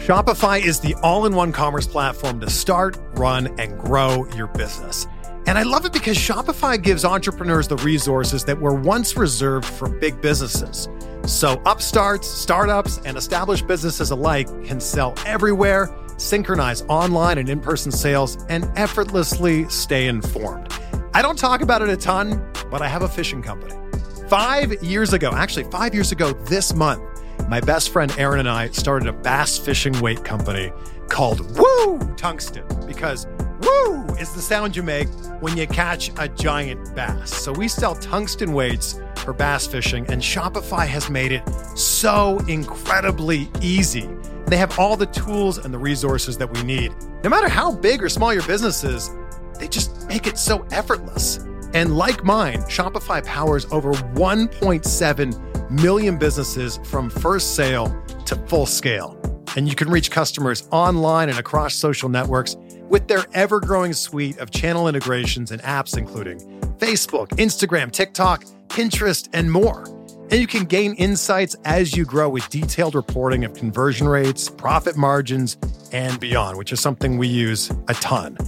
Shopify is the all in one commerce platform to start, run, and grow your business. And I love it because Shopify gives entrepreneurs the resources that were once reserved for big businesses. So upstarts, startups, and established businesses alike can sell everywhere, synchronize online and in person sales, and effortlessly stay informed. I don't talk about it a ton, but I have a fishing company. Five years ago, actually, five years ago this month, my best friend Aaron and I started a bass fishing weight company called Woo Tungsten because woo is the sound you make when you catch a giant bass. So we sell tungsten weights for bass fishing, and Shopify has made it so incredibly easy. They have all the tools and the resources that we need. No matter how big or small your business is, they just make it so effortless. And like mine, Shopify powers over 1.7 million businesses from first sale to full scale. And you can reach customers online and across social networks with their ever growing suite of channel integrations and apps, including Facebook, Instagram, TikTok, Pinterest, and more. And you can gain insights as you grow with detailed reporting of conversion rates, profit margins, and beyond, which is something we use a ton.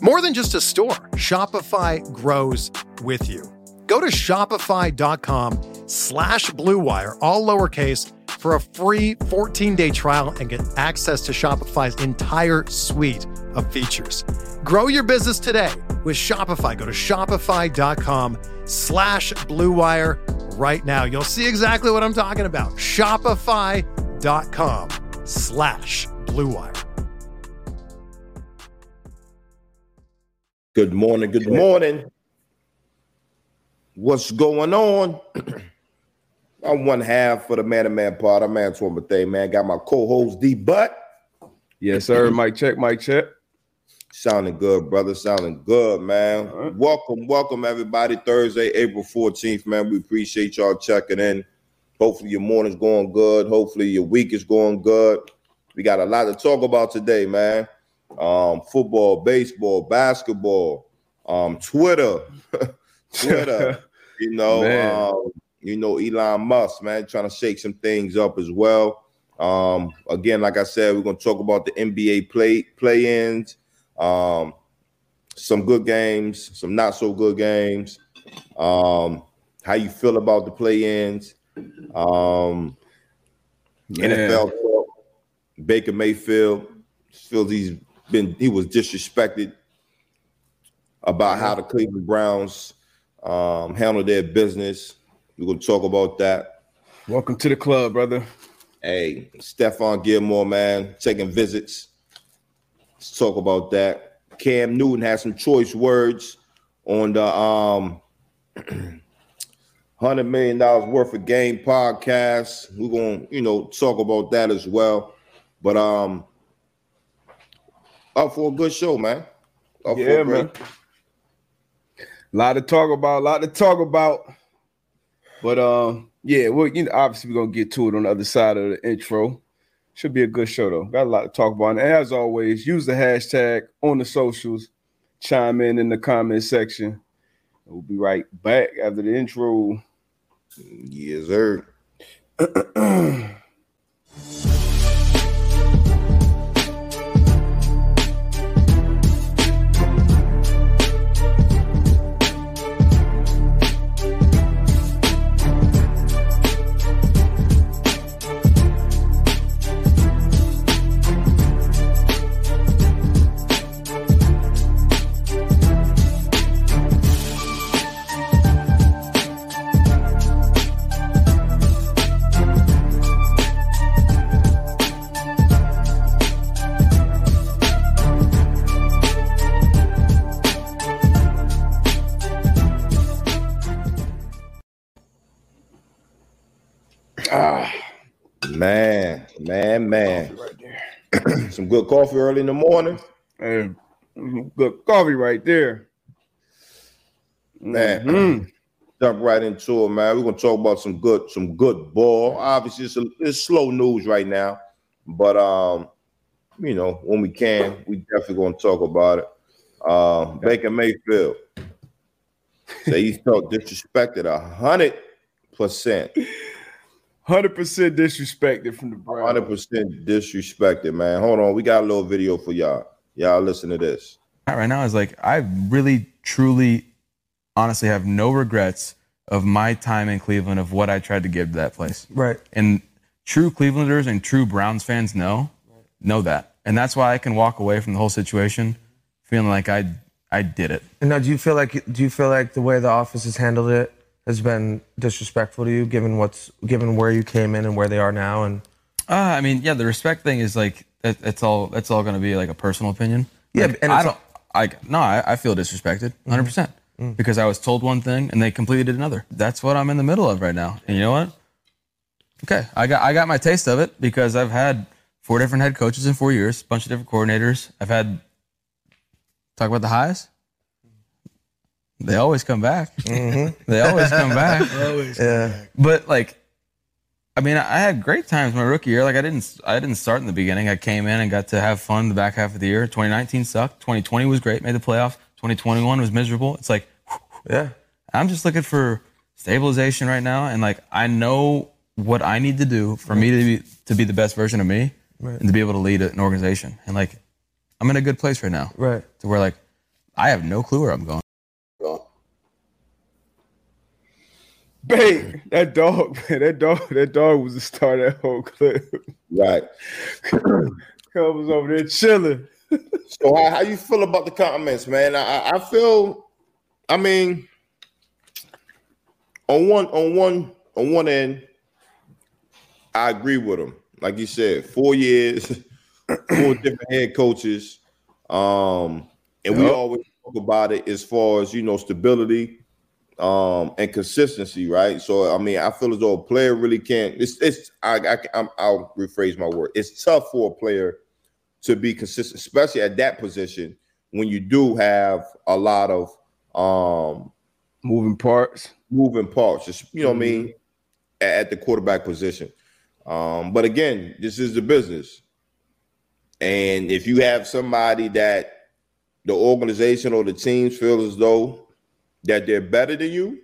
More than just a store, Shopify grows with you. Go to shopify.com slash bluewire, all lowercase, for a free 14-day trial and get access to Shopify's entire suite of features. Grow your business today with Shopify. Go to shopify.com slash bluewire right now. You'll see exactly what I'm talking about. Shopify.com slash bluewire. Good morning. Good morning. What's going on? I'm one half for the man and man part. I'm Antoine Bethea, man. Got my co-host D Butt. Yes, sir. Mike check, Mike check. Sounding good, brother. Sounding good, man. Right. Welcome, welcome everybody. Thursday, April 14th, man. We appreciate y'all checking in. Hopefully your morning's going good. Hopefully your week is going good. We got a lot to talk about today, man um, football, baseball, basketball, um, Twitter, Twitter. you know, um, you know Elon Musk, man, trying to shake some things up as well. Um, again, like I said, we're gonna talk about the NBA play play-ins, um, some good games, some not so good games. Um, how you feel about the play-ins? Um, yeah. NFL talk, Baker Mayfield feels he's been he was disrespected about how the Cleveland Browns um, handle their business. We're gonna talk about that. Welcome to the club, brother. Hey, Stephon Gilmore, man, taking visits. Let's talk about that. Cam Newton has some choice words on the um hundred million dollars worth of game podcast. We're gonna, you know, talk about that as well. But um, up for a good show, man. Up yeah, man. A lot to talk about, a lot to talk about. But um, yeah, well, you know, obviously we're gonna get to it on the other side of the intro. Should be a good show though. Got a lot to talk about. And as always, use the hashtag on the socials, chime in in the comment section. We'll be right back after the intro. Yes, sir. good coffee early in the morning. And good coffee right there. Man, mm-hmm. jump right into it, man. We're gonna talk about some good, some good ball. Obviously, it's, a, it's slow news right now, but um, you know, when we can, we definitely gonna talk about it. Uh, Baker Mayfield say he felt disrespected a hundred percent Hundred percent disrespected from the Browns. Hundred percent disrespected, man. Hold on, we got a little video for y'all. Y'all listen to this. Right now is like I really, truly, honestly have no regrets of my time in Cleveland of what I tried to give to that place. Right. And true Clevelanders and true Browns fans know know that, and that's why I can walk away from the whole situation feeling like I I did it. And now, do you feel like do you feel like the way the office has handled it has been disrespectful to you, given what's given where you came in and where they are now? And uh, I mean, yeah, the respect thing is like that, it's all that's all going to be like a personal opinion. Yeah, Like, and I don't. I no, I, I feel disrespected, 100 percent, because I was told one thing and they completely did another. That's what I'm in the middle of right now. And you know what? Okay, I got I got my taste of it because I've had four different head coaches in four years, a bunch of different coordinators. I've had talk about the highs. They always come back. Mm-hmm. they always come back. yeah, But like, I mean, I had great times my rookie year. Like, I didn't, I didn't start in the beginning. I came in and got to have fun the back half of the year. 2019 sucked. 2020 was great. Made the playoffs. 2021 was miserable. It's like, yeah, I'm just looking for stabilization right now, and like, I know what I need to do for me to be to be the best version of me and to be able to lead an organization. And like, I'm in a good place right now right. to where like, I have no clue where I'm going. Bang! That dog, man, that dog, that dog was the star of that whole clip. Right. Cub was over there chilling. So how, how you feel about the comments, man? I, I- I feel, I mean, on one on one on one end, I agree with him. Like you said, four years, four different head coaches, um, and we always talk about it as far as you know stability um, and consistency, right? So I mean, I feel as though a player really can't. It's it's I, I I'm, I'll rephrase my word. It's tough for a player to be consistent, especially at that position when you do have a lot of um Moving parts. moving parts, just you know what I mean, at, at the quarterback position. Um, but again, this is the business. And if you have somebody that the organization or the teams feel as though that they're better than you,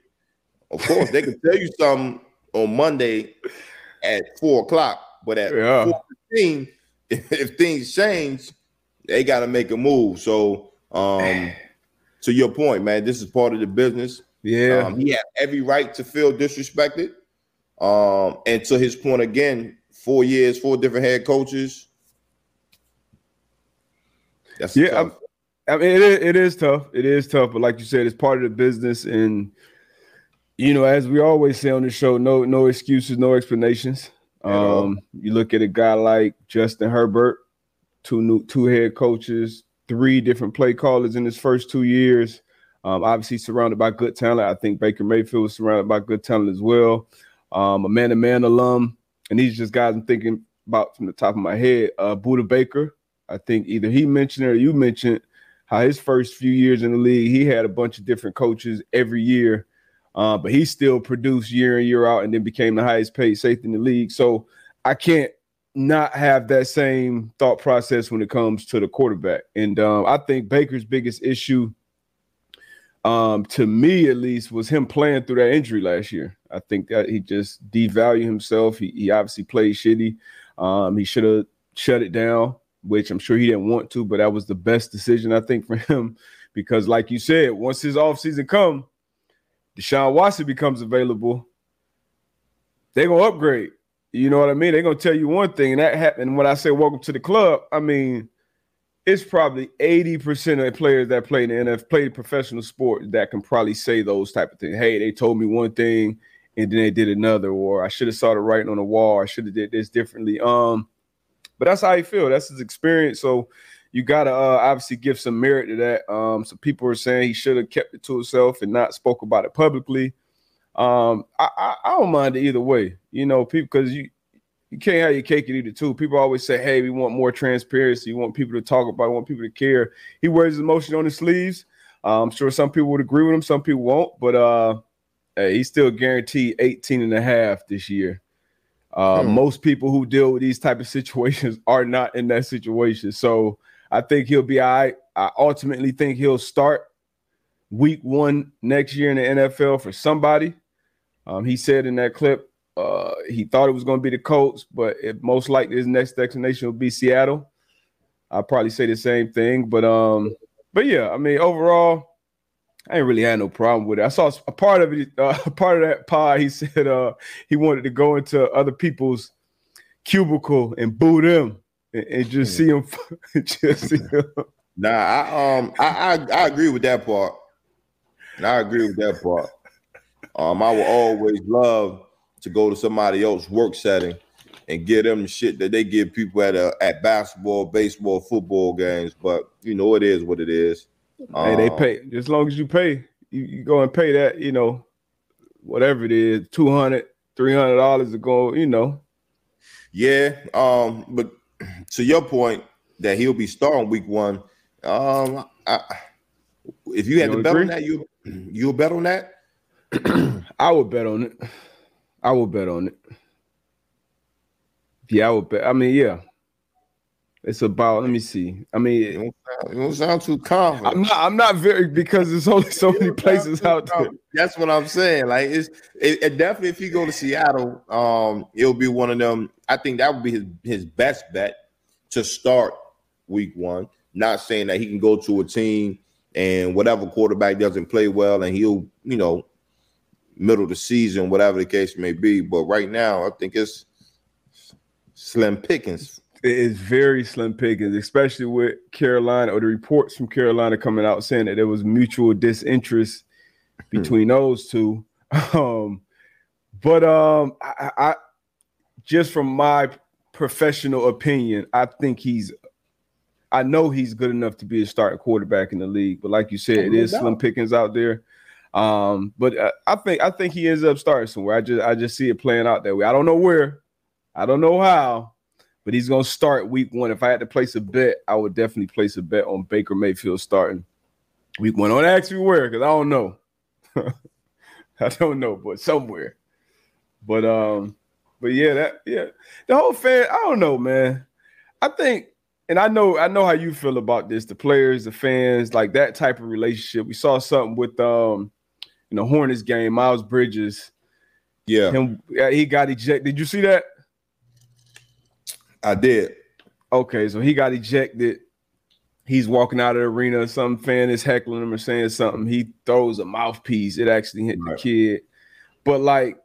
of course they can tell you something on Monday at four o'clock, but at Yeah. four fifteen, if, things change, they got to make a move. So, um, to your point, man, this is part of the business. Yeah. Um, he had every right to feel disrespected. Um, and to his point again, four years, four different head coaches. That's Yeah. I mean, it is, it is tough. It is tough, but like you said, it's part of the business. And you know, as we always say on the show, no no excuses, no explanations. Um, you look at a guy like Justin Herbert, two new two head coaches, three different play callers in his first two years. Um, obviously surrounded by good talent. I think Baker Mayfield was surrounded by good talent as well. Um, a man to man alum, and these just guys I'm thinking about from the top of my head. Uh, Budda Baker, I think either he mentioned it or you mentioned how his first few years in the league, he had a bunch of different coaches every year, uh, but he still produced year in, year out, and then became the highest paid safety in the league. So I can't not have that same thought process when it comes to the quarterback. And um, I think Baker's biggest issue, um, to me at least, was him playing through that injury last year. I think that he just devalued himself. He, he obviously played shitty. Um, he should have shut it down which I'm sure he didn't want to, but that was the best decision I think for him because, like you said, once his offseason come, Deshaun Watson becomes available, they're gonna upgrade. You know what I mean? They're gonna tell you one thing, and that happened. When I say welcome to the club, I mean it's probably 80% of players that play in the NFL, play professional sport that can probably say those type of things. Hey, they told me one thing and then they did another, or I should have saw the writing on the wall, I should have did this differently. Um, but that's how he feel. That's his experience. So you gotta uh, obviously give some merit to that. Um, so people are saying he should have kept it to himself and not spoke about it publicly. Um, I, I, I don't mind it either way. You know, people because you you can't have your cake and eat it too. People always say, "Hey, we want more transparency. We want people to talk about. it. We want people to care." He wears his emotion on his sleeves. Uh, I'm sure some people would agree with him. Some people won't. But uh, hey, he's still guaranteed 18 and a half this year. Uh, Hmm. Most people who deal with these type of situations are not in that situation. So I think he'll be all right. I ultimately think he'll start week one next year in the NFL for somebody. Um, he said in that clip Uh, he thought it was going to be the Colts, but it most likely his next destination will be Seattle. I'll probably say the same thing, but um, but yeah, I mean, overall, I ain't really had no problem with it. I saw a part of it, uh, a part of that pod. He said uh, he wanted to go into other people's cubicle and boo them and, and just see him, just see him. Nah, I um, I, I I agree with that part. I agree with that part. Um, I will always love to go to somebody else's work setting and give them the shit that they give people at a, at basketball, baseball, football games. But you know, it is what it is. Hey, they pay as long as you pay. You, you go and pay that, you know, whatever it is, 200 300 dollars to go, you know. Yeah, um, but to your point that he'll be starting week one, um, I, if you had You to bet on that, you you'll bet on that. I would bet on it. I would bet on it. Yeah, I would bet. I mean, yeah. It's about. Let me see. I mean, don't sound, you don't sound too confident. I'm not. I'm not very because there's only so many places out there. That's what I'm saying. Like it's it, it definitely if you go to Seattle, um, it'll be one of them. I think that would be his his best bet to start week one. Not saying that he can go to a team and whatever quarterback doesn't play well and he'll, you know, middle of the season, whatever the case may be. But right now, I think it's slim pickings. It is very slim pickings, especially with Carolina or the reports from Carolina coming out saying that there was mutual disinterest between those two. Um, but um, I, I just from my professional opinion, I think he's. I know he's good enough to be a starting quarterback in the league, but like you said, it is slim pickings out there. Um, but I, I think I think he ends up starting somewhere. I just I just see it playing out that way. I don't know where, I don't know how, but he's gonna start week one. If I had to place a bet, I would definitely place a bet on Baker Mayfield starting week one. Don't ask me where, because I don't know. I don't know, but somewhere. But um, but yeah, that yeah, the whole fan. I don't know, man. I think, and I know, I know how you feel about this. The players, the fans, like that type of relationship. We saw something with um, in the Hornets game. Miles Bridges, Yeah, him, yeah, he got ejected. Did you see that? I did. Okay, so he got ejected. He's walking out of the arena. Some fan is heckling him or saying something. He throws a mouthpiece. It actually hit Right. the kid. But like,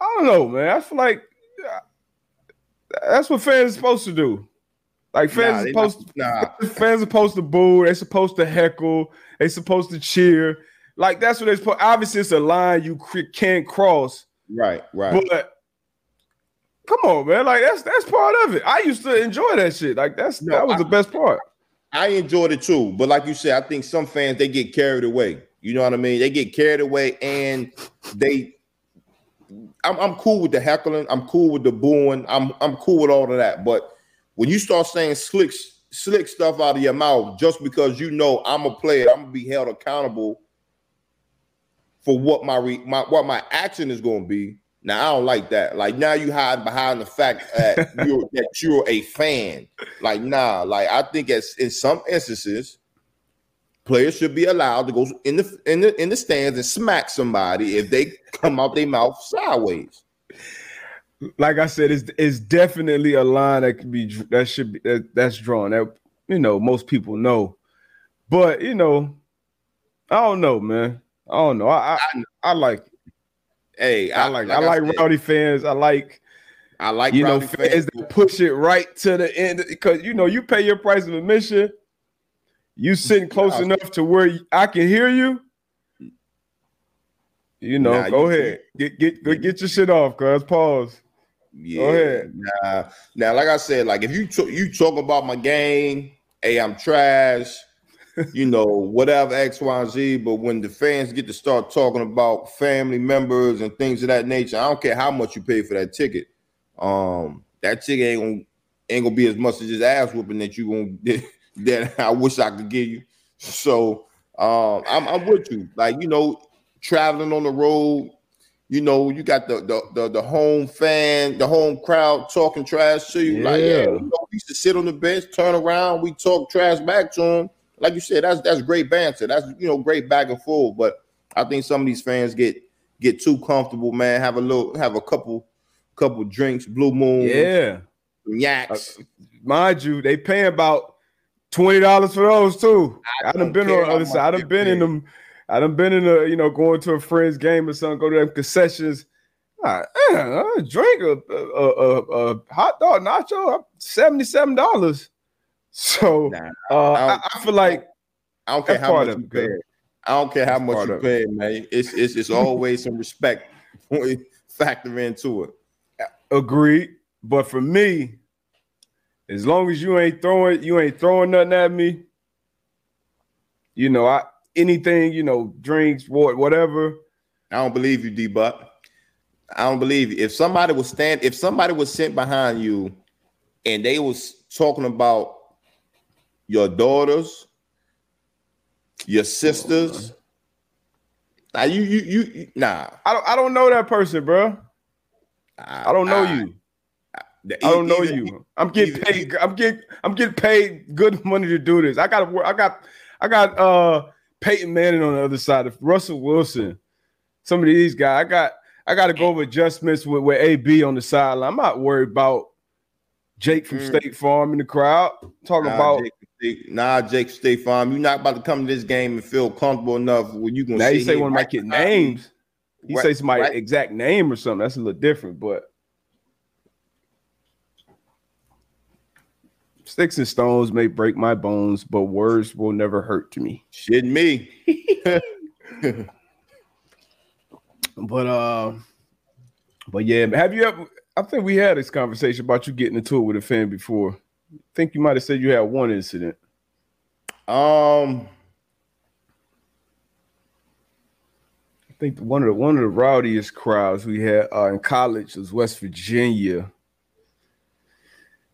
I don't know, man. I feel like uh, that's what fans are supposed to do. Like fans Nah, are supposed not- nah. fans are supposed to boo. They're supposed to heckle. They're supposed to cheer. Like that's what they're supposed. Obviously, it's a line you can't cross. Right, right. But come on, man. Like that's that's part of it. I used to enjoy that shit. Like that's No, that was I- the best part. I enjoyed it too, but like you said, I think some fans they get carried away. You know what I mean? They get carried away, and they. I'm, I'm cool with the heckling. I'm cool with the booing. I'm I'm cool with all of that. But when you start saying slick slick stuff out of your mouth just because you know I'm a player, I'm gonna be held accountable for what my, re, my what my action is going to be. Now I don't like that. Like now you hide behind the fact that you're that you're a fan. Like nah. Like I think as in some instances, players should be allowed to go in the in the in the stands and smack somebody if they come out their mouth sideways. Like I said, it's it's definitely a line that could be that should be that, that's drawn. That you know most people know, but you know, I don't know, man. I don't know. I I, I like Hey, I like I like said, rowdy fans. I like I like you know rowdy fans that push it right to the end because you know you pay your price of admission. You sitting close enough to where I can hear you. You know, Nah, go you ahead. Get get go get your shit off, cuz. Pause. Yeah. ahead. Nah, now, like I said, like if you t- you talk about my game, hey, I'm trash, you know, whatever X, Y, Z. But when the fans get to start talking about family members and things of that nature, I don't care how much you pay for that ticket. Um, that ticket ain't gonna ain't gonna be as much as this ass whooping that you gonna that I wish I could give you. So um, I'm I'm with you. Like you know, traveling on the road, you know, you got the the the, the home fan, the home crowd talking trash to you. Like, yeah, Yeah. you know, we used to sit on the bench, turn around, we talk trash back to them. Like you said, that's that's great banter. That's you know, great back and forth. But I think some of these fans get get too comfortable, man. Have a little, have a couple couple drinks, Blue Moon, Yeah. yaks. Mind you, they pay about twenty dollars for those too. I, done don't been on the other side. I done been in them. I done been in a you know going to a friend's game or something. Go to them concessions. Eh, uh, drink a, a, a, a hot dog nacho seventy seven dollars. So Nah, uh, I I, I feel like I don't care how much you pay. I don't care how That's much you pay, man. It's it's it's always some respect factor into it. agreed. But for me, as long as you ain't throwing you ain't throwing nothing at me, you know I anything you know drinks what whatever. I don't believe you, D Buck. I don't believe you. If somebody was stand, if somebody was sitting behind you and they was talking about your daughters, your sisters, nah, you you you, you nah. I don't I don't know that person, bro. I don't know you. I don't know either- you. I'm getting either- paid. I'm getting I'm getting paid good money to do this. I got work. I got I got uh Peyton Manning on the other side of Russell Wilson. Some of these guys. I got I got to go over adjustments with with AB on the sideline. I'm not worried about Jake from Mm. State Farm in the crowd talking Nah, about. Jake, State- nah, Jake State Farm. You're not about to come to this game and feel comfortable enough where you gonna Now you say here one of my right kid names. He Right- say somebody right- exact name or something. That's a little different, but sticks and stones may break my bones, but words will never hurt to me. Shit me. But uh, but yeah, have you ever? I think we had this conversation about you getting into it with a fan before. I think you might have said you had one incident. Um, I think one of the one of the rowdiest crowds we had uh, in college was West Virginia.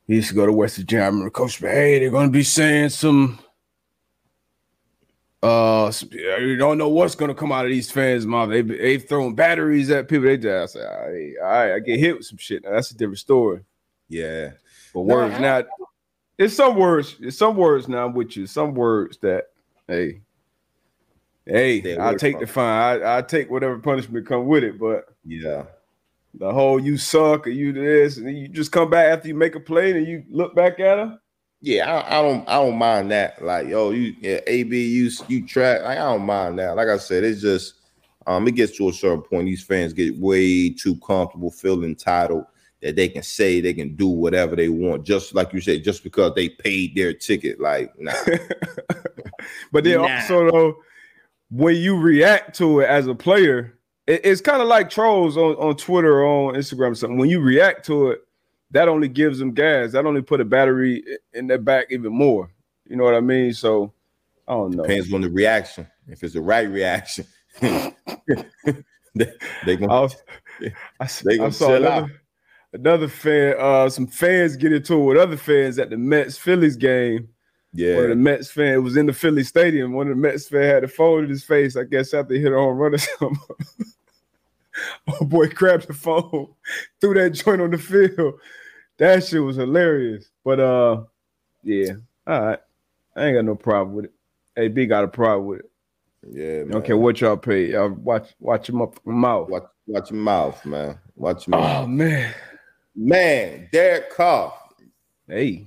He used to go to West Virginia. I remember Coach, hey, they're going to be saying some. Uh, you don't know what's going to come out of these fans' mouth. They they throwing batteries at people. They just I say, all right, all right, I get hit with some shit. Now that's a different story. yeah. But words now, it's some words. It's some words now. I'm with you. Some words that, hey, hey, I'll take the fine. I I take whatever punishment come with it. But Yeah. the whole you suck or you this, and you just come back after you make a play and you look back at her. Yeah, I, I don't I don't mind that. Like, yo, you yeah, AB, you you track. Like, I don't mind that. Like I said, it's just um, it gets to a certain point. These fans get way too comfortable, feeling entitled that they can say they can do whatever they want, just like you said, just because they paid their ticket. Like, nah, But then Nah. also though, when you react to it as a player, it- it's kind of like trolls on, on Twitter or on Instagram or something. When you react to it, that only gives them gas. That only put a battery in their back even more. You know what I mean? So I don't know. depends on the reaction. If it's the right reaction, they, they I, gonna was, I, s- They I gonna saw chill another, another fan, uh, some fans get into it with other fans at the Mets Phillies game. yeah. One of the Mets fan was in the Philly stadium. One of the Mets fan had a phone in his face, I guess, after he hit a home run or something. oh boy, grabbed the phone, threw that joint on the field. That shit was hilarious. But uh, yeah, all right. I ain't got no problem with it. AB got a problem with it. yeah, don't care what y'all pay. Y'all watch watch him up mouth. Watch, watch your mouth, man. Watch your mouth. Oh man. Man, Derek Carr. Hey.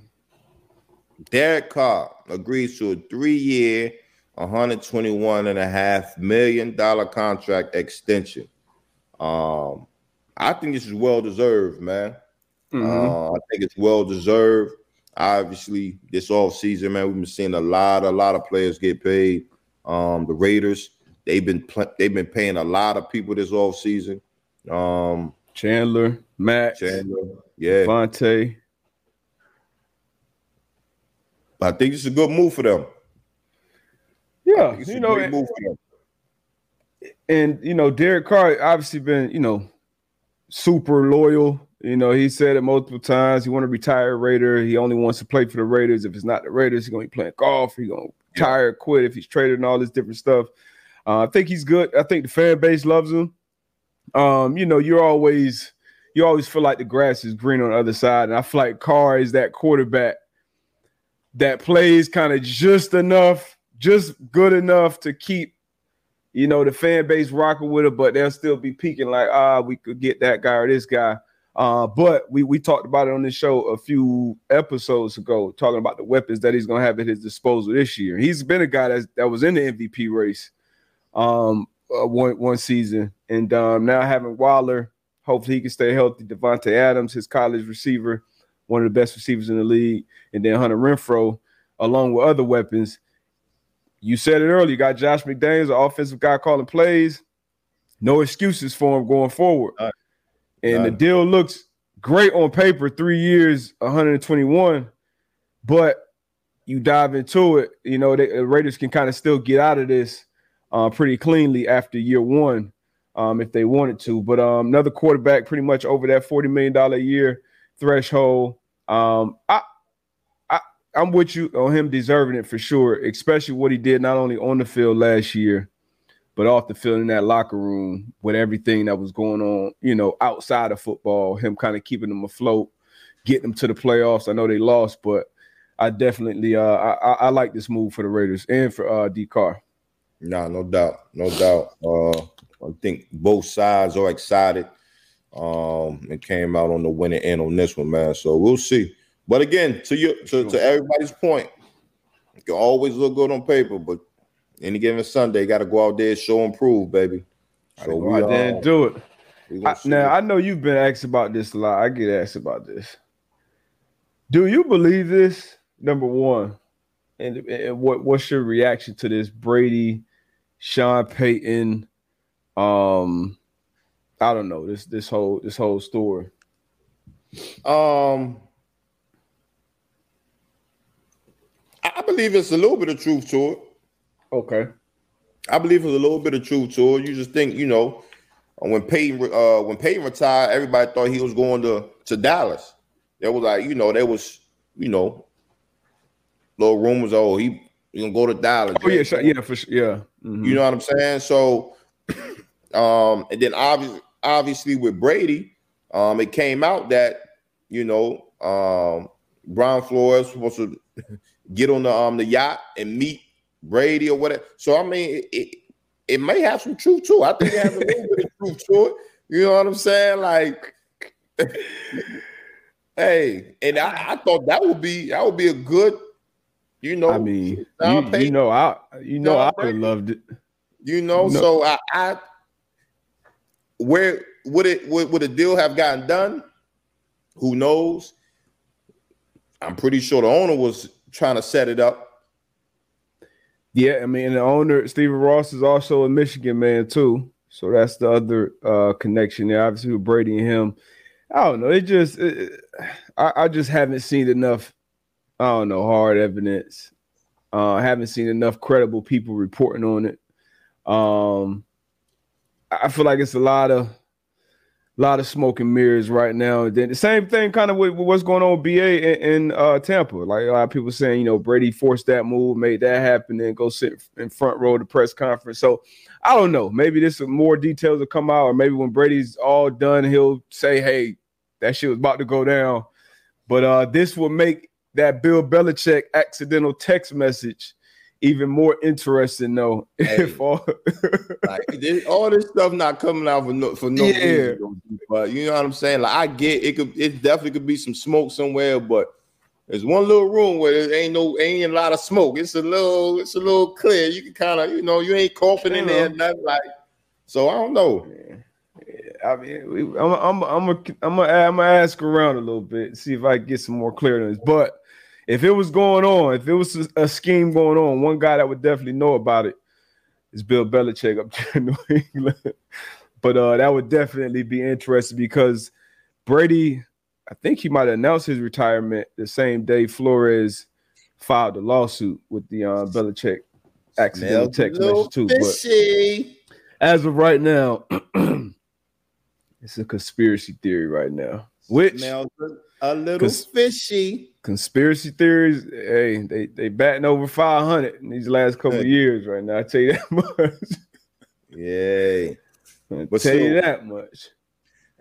Derek Carr agrees to a three-year, 121 and a half million dollar contract extension. Um, I think this is well deserved, man. Mhm. Uh, I think it's well deserved. Obviously, this off season, man, we've been seeing a lot, a lot of players get paid. Um, the Raiders, they've been pl- they've been paying a lot of people this off season. Um, Chandler, Max, Chandler, yeah, Fonte. I think it's a good move for them. Yeah, you know, and, move for them. and you know, Derek Carr obviously been, you know, super loyal. You know, he said it multiple times. He want to retire Raider. He only wants to play for the Raiders. If it's not the Raiders, he's gonna be playing golf. He's gonna retire, quit if he's traded and all this different stuff. Uh, I think he's good. I think the fan base loves him. Um, you know, you're always you always feel like the grass is green on the other side, and I feel like Carr is that quarterback that plays kind of just enough, just good enough to keep you know, the fan base rocking with it, but they'll still be peeking like, ah, we could get that guy or this guy. Uh, but we we talked about it on this show a few episodes ago, talking about the weapons that he's gonna have at his disposal this year. He's been a guy that that was in the MVP race, um, uh, one one season, and um, now having Waller, hopefully he can stay healthy. Davante Adams, his college receiver, one of the best receivers in the league, and then Hunter Renfrow, along with other weapons. You said it earlier. You got Josh McDaniels, an offensive guy calling plays. No excuses for him going forward. And the deal looks great on paper, three years, 121. But you dive into it, you know, the Raiders can kind of still get out of this uh, pretty cleanly after year one um, if they wanted to. But um, another quarterback pretty much over that $40 million a year threshold. Um, I, I, I'm with you on him deserving it for sure, especially what he did not only on the field last year, but off the field in that locker room with everything that was going on, you know, outside of football, him kind of keeping them afloat, getting them to the playoffs. I know they lost, but I definitely uh I, I, like this move for the Raiders and for uh D Carr. Nah, no doubt, no doubt. Uh, I think both sides are excited. Um, and came out on the winning end on this one, man. So we'll see. But again, to you, to, to everybody's point, you can always look good on paper, but any given Sunday, got to go out there, show and prove, baby. So we, out there do it. I, now I know you've been asked about this a lot. I get asked about this. Do you believe this? Number one, and, and what what's your reaction to this Brady, Sean Payton? Um, I don't know this this whole this whole story. Um, I believe it's a little bit of truth to it. Okay. I believe there's a little bit of truth to it. You just think, you know, when Payton uh when Payton retired, everybody thought he was going to to Dallas. There was like, you know, there was, you know, little rumors. Oh, he he gonna go to Dallas. Oh yeah, sure, yeah, for sure. Yeah. Mhm. You know what I'm saying? So, um, and then obviously, obviously with Brady, um, it came out that you know, um, Brian Flores was supposed to get on the um the yacht and meet Brady or whatever. So I mean, it, it, it may have some truth too. I think it has a little bit of truth to it. You know what I'm saying? Like, hey, and I, I thought that would be that would be a good, you know. I mean, you, you know, I you know, I would have loved it. You know, No. so I, I where would it would, would a deal have gotten done? Who knows? I'm pretty sure the owner was trying to set it up. Yeah, I mean, the owner Stephen Ross is also a Michigan man too, so that's the other uh, connection there. Obviously, with Brady and him, I don't know. It just, it, I, I just haven't seen enough. I don't know hard evidence. Uh, I haven't seen enough credible people reporting on it. Um, I feel like it's a lot of, lot of smoke and mirrors right now. And then the same thing, kind of with, what's going on with BA in, in uh, Tampa. Like a lot of people saying, you know, Brady forced that move, made that happen, then go sit in front row of the press conference. So I don't know. Maybe this more details will come out, or maybe when Brady's all done, he'll say, "Hey, that shit was about to go down." But uh, this will make that Bill Belichick accidental text message even more interesting, though. If all Like this- all this stuff not coming out for no for no Yeah. reason. But you know what I'm saying? Like I get it could it definitely could be some smoke somewhere, but there's one little room where there ain't no ain't a lot of smoke. It's a little it's a little clear. You can kind of you know you ain't coughing in there nothing like. So I don't know. I mean, we, I'm, I'm, I'm, a, I'm, a, I'm gonna ask around a little bit, see if I get some more clarity. But if it was going on, if it was a, a scheme going on, one guy that would definitely know about it is Bill Belichick up there in New England. but uh, that would definitely be interesting because Brady, I think he might announce his retirement the same day Flores filed the lawsuit with the uh, Belichick accidental text message too. But as of right now, it's a conspiracy theory right now. Which Smells a, little fishy. Conspiracy theories, hey, they they batting over 500 in these last couple of years right now. I tell you that much. Yay. I But tell you that much.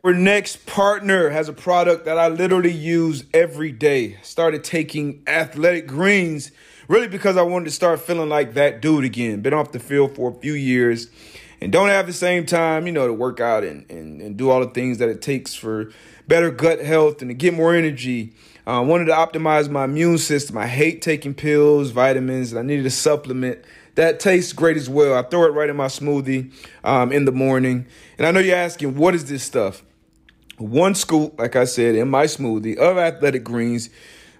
Our next partner has a product that I literally use every day. Started taking athletic greens really because I wanted to start feeling like that dude again. Been off the field for a few years and don't have the same time, you know, to work out and, and, and do all the things that it takes for better gut health and to get more energy. I wanted to optimize my immune system. I hate taking pills, vitamins, and I needed a supplement that tastes great as well. I throw it right in my smoothie um, in the morning. And I know you're asking, what is this stuff? One scoop, like I said, in my smoothie of athletic greens.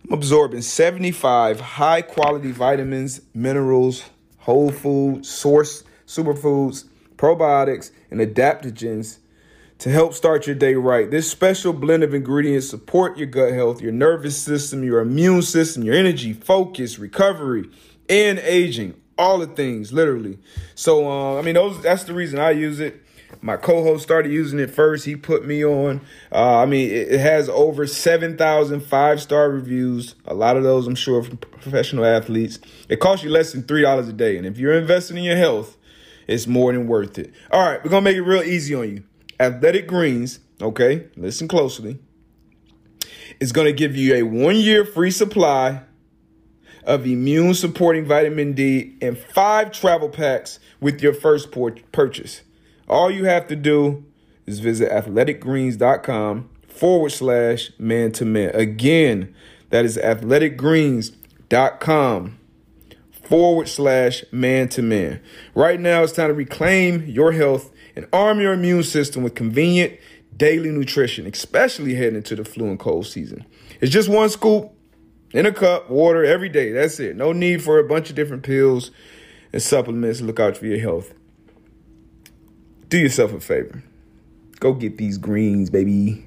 I'm absorbing 75 high quality vitamins, minerals, whole food, source superfoods, probiotics, and adaptogens to help start your day right. This special blend of ingredients support your gut health, your nervous system, your immune system, your energy, focus, recovery, and aging all the things, literally. So, uh, I mean, those that's the reason I use it. My co-host started using it first. He put me on. Uh, I mean, it, it has over 7,000 five-star reviews. A lot of those, I'm sure, from professional athletes. It costs you less than $3 a day. And if you're investing in your health, it's more than worth it. All right, we're going to make it real easy on you. Athletic Greens, okay, listen closely, is going to give you a one-year free supply of immune supporting vitamin D and five travel packs with your first purchase. All you have to do is visit athleticgreens.com forward slash man to man. Again, that is athleticgreens.com forward slash man to man. Right now, it's time to reclaim your health and arm your immune system with convenient daily nutrition, especially heading into the flu and cold season. It's just one scoop in a cup, water every day. That's it. No need for a bunch of different pills and supplements. Look out for your health. Do yourself a favor. Go get these greens, baby.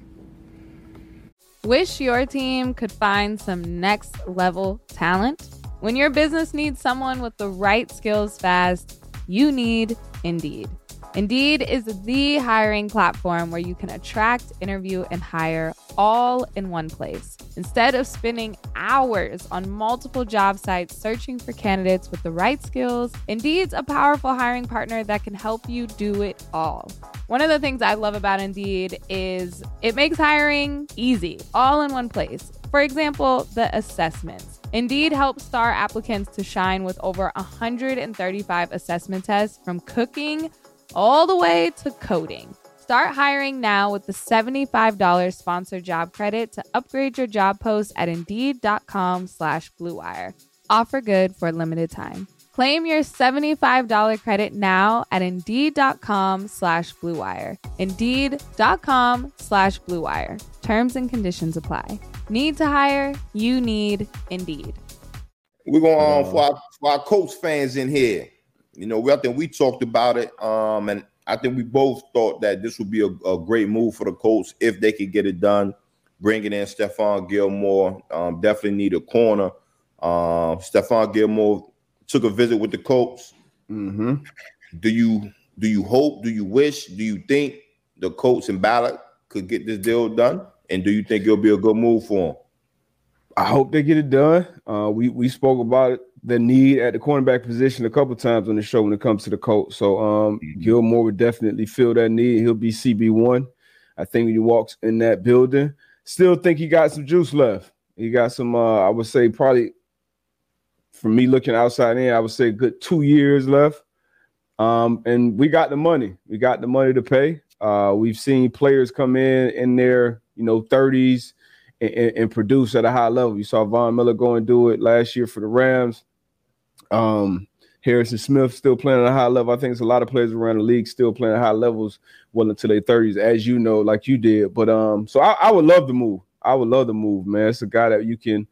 Wish your team could find some next level talent? When your business needs someone with the right skills fast, you need Indeed. Indeed is the hiring platform where you can attract, interview, and hire all in one place. Instead of spending hours on multiple job sites searching for candidates with the right skills, Indeed's a powerful hiring partner that can help you do it all. One of the things I love about Indeed is it makes hiring easy, all in one place. For example, the assessments. Indeed helps star applicants to shine with over 135 assessment tests from cooking all the way to coding. Start hiring now with the $75 sponsored job credit to upgrade your job post at Indeed.com slash BlueWire. Offer good for a limited time. Claim your $75 credit now at Indeed.com slash BlueWire. Indeed.com slash BlueWire. Terms and conditions apply. Need to hire? You need Indeed. We're going um, for our, for our Colts fans in here. You know, we, I think we talked about it, um, and I think we both thought that this would be a, a great move for the Colts if they could get it done. Bringing in Stephon Gilmore, um, definitely need a corner. Um, Stephon Gilmore took a visit with the Colts. Mm-hmm. Do you do you hope? Do you wish? Do you think the Colts and Ballard could get this deal done? And do you think it'll be a good move for them? I hope they get it done. Uh, we we spoke about it the need at the cornerback position a couple times on the show when it comes to the Colts. So um, mm-hmm. Gilmore would definitely feel that need. He'll be CB one. I think when he walks in that building, still think he got some juice left. He got some. Uh, I would say probably, for me looking outside in, I would say good two years left. Um, and we got the money. We got the money to pay. Uh, we've seen players come in in their you know 30s and, and, produce at a high level. You saw Von Miller go and do it last year for the Rams. Um, Harrison Smith still playing at a high level. I think it's a lot of players around the league still playing at high levels well into their 30s, as you know, like you did. But um, so I, I would love to move. I would love to move, man. It's a guy that you can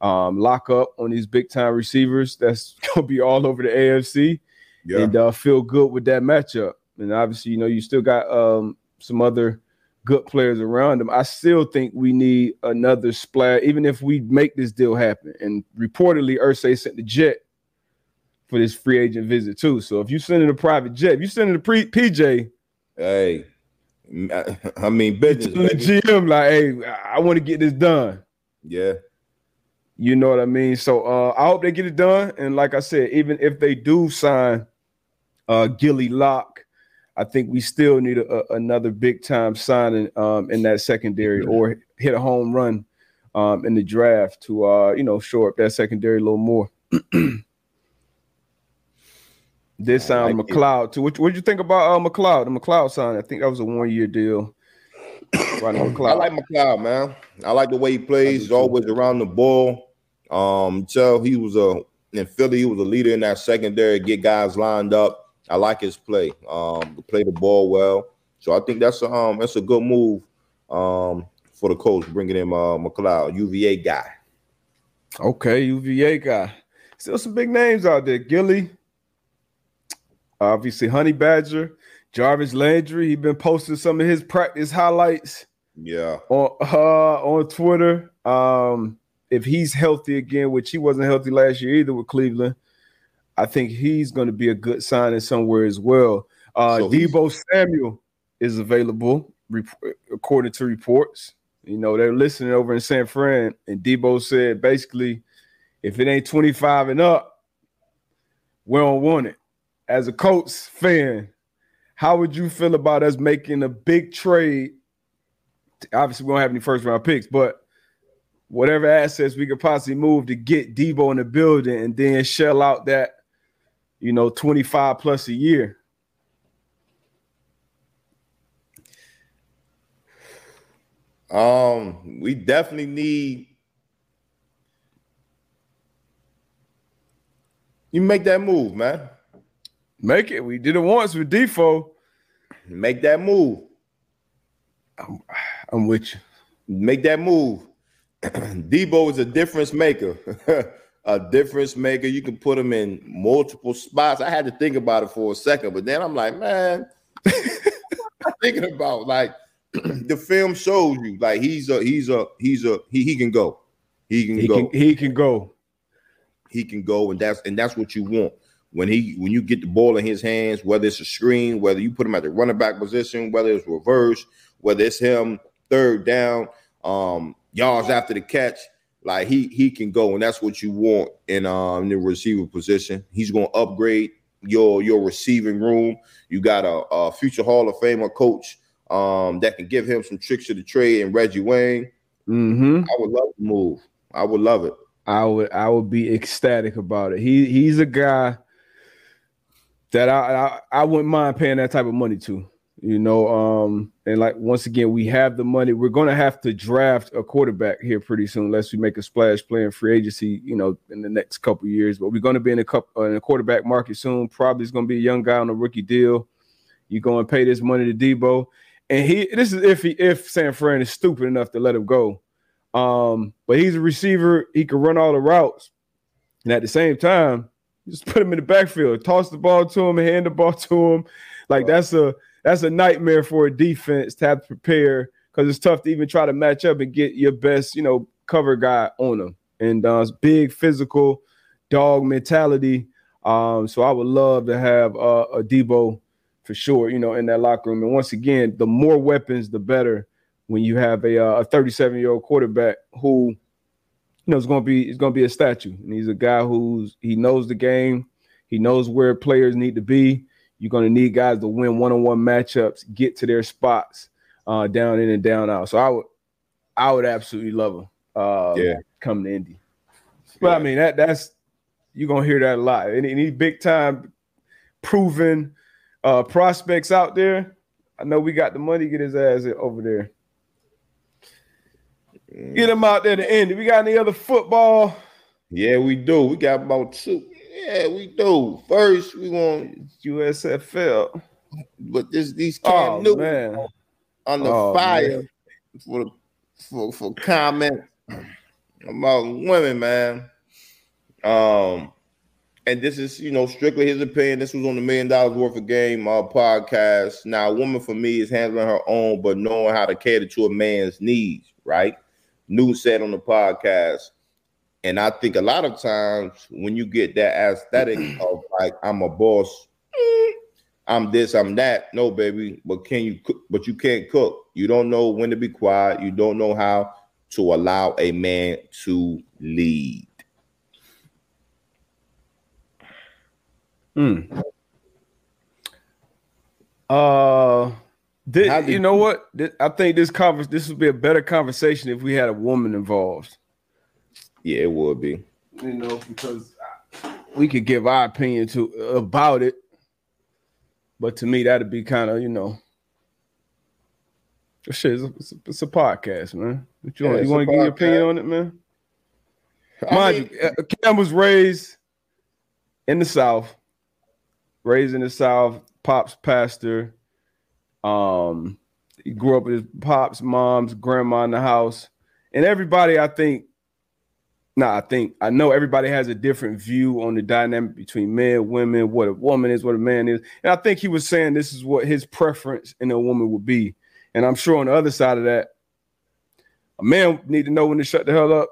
um, lock up on these big time receivers. That's gonna be all over the AFC, yeah. and uh, feel good with that matchup. And obviously, you know, you still got um, some other good players around him. I still think we need another splash, even if we make this deal happen. And reportedly, Irsay sent the jet for this free agent visit too. So if you send in a private jet, if you send in a pre- PJ, hey, I mean business. The GM like, hey, I want to get this done. Yeah. You know what I mean? So uh, I hope they get it done. And like I said, even if they do sign uh, Gilly Lock, I think we still need a, a, another big time signing um, in that secondary or hit a home run um, in the draft to uh, you know shore up that secondary a little more. This sound like McLeod too. What did you think about uh, McLeod? The McLeod sign. I think that was a one year deal. Ronnie I like McLeod, man. I like the way he plays. He's always around the ball. Um, tell he was a in Philly, he was a leader in that secondary, get guys lined up. I like his play. Um, play the ball well. So I think that's a um that's a good move um for the coach bringing in uh McLeod, UVA guy. Okay, UVA guy. Still some big names out there. Gilly, obviously Honey Badger, Jarvis Landry. He's been posting some of his practice highlights Yeah. on uh, on Twitter. Um, if he's healthy again, which he wasn't healthy last year either with Cleveland, I think he's going to be a good signing somewhere as well. Uh, So Deebo Samuel is available, rep- according to reports. You know, they're listening over in San Fran, and Deebo said basically, if it ain't 25 and up, we don't want it. As a Colts fan, how would you feel about us making a big trade? Obviously, we don't have any first round picks, but whatever assets we could possibly move to get Deebo in the building and then shell out that, you know, 25 plus a year. Um, we definitely need you make that move, man. Make it. We did it once with Defo. Make that move. I'm I'm with you. Make that move. Deebo is a difference maker. a difference maker. You can put him in multiple spots. I had to think about it for a second, but then I'm like, man, thinking about like the film shows you like he's a he's a he's a he, he can go. He can He go. can he can go. he can go and that's and that's what you want when he when you get the ball in his hands whether it's a screen whether you put him at the running back position whether it's reverse whether it's him third down um yards after the catch like he he can go and that's what you want in um the receiver position. He's going to upgrade your your receiving room. You got a, a future hall of famer coach um that can give him some tricks of the trade and reggie wayne. Mm-hmm. i would love to move. I would love it. I would I would be ecstatic about it. He he's a guy that I, I I wouldn't mind paying that type of money to. You know, um, and like once again, we have the money. We're gonna have to draft a quarterback here pretty soon, unless we make a splash play in free agency. You know, in the next couple years. But we're gonna be in a uh, in a quarterback market soon. Probably is gonna be a young guy on a rookie deal. You go and pay this money to Deebo, and he this is if he if San Fran is stupid enough to let him go. Um, but he's a receiver. He can run all the routes. And at the same time, just put him in the backfield, toss the ball to him, hand the ball to him. Like that's a that's a nightmare for a defense to have to prepare because it's tough to even try to match up and get your best, you know, cover guy on him. And uh, it's big physical dog mentality. Um, so I would love to have uh, a Deebo for sure, you know, in that locker room. And once again, the more weapons, the better when you have a uh, a 37 year old quarterback who you know going to be going to be a statue. And he's a guy who's he knows the game. He knows where players need to be. You're going to need guys to win one-on-one matchups get to their spots uh, down in and down out. So i would i would absolutely love him uh, Yeah. coming to indy. But i mean that that's you're going to hear that a lot. Any, any big time proven uh, prospects out there i know we got the money get his ass over there Get him out there to end it. We got any other football? Yeah, we do. We got about two. Yeah, we do. First, we want, USFL. but this these Cam Oh Newton man. on the Oh, fire for for for comment about women, man. Um, and this is you know strictly his opinion. This was on the Million Dollaz Worth of Game uh, podcast. Now, a woman for me is handling her own, but knowing how to cater to a man's needs, right? New said on the podcast. And I think a lot of times when you get that aesthetic of like I'm a boss, I'm this, I'm that. No, baby, but can you cook? But you can't cook. You don't know when to be quiet. You don't know how to allow a man to lead. Hmm. Uh, you know what? I think this conference this would be a better conversation if we had a woman involved. Yeah, it would be. You know, because we could give our opinion to about it, but to me that'd be kind of you know Shit, it's a, it's a, podcast, man. What you Yeah, want? You want to give your opinion on it, man? I Mind mean, you, uh, Cam was raised in the South, raised in the South. Pops pastor. Um, he grew up with his pops, mom's, grandma in the house, and everybody. I think, nah, I think I know everybody has a different view on the dynamic between men, women, what a woman is, what a man is, and I think he was saying this is what his preference in a woman would be, and I'm sure on the other side of that, a man need to know when to shut the hell up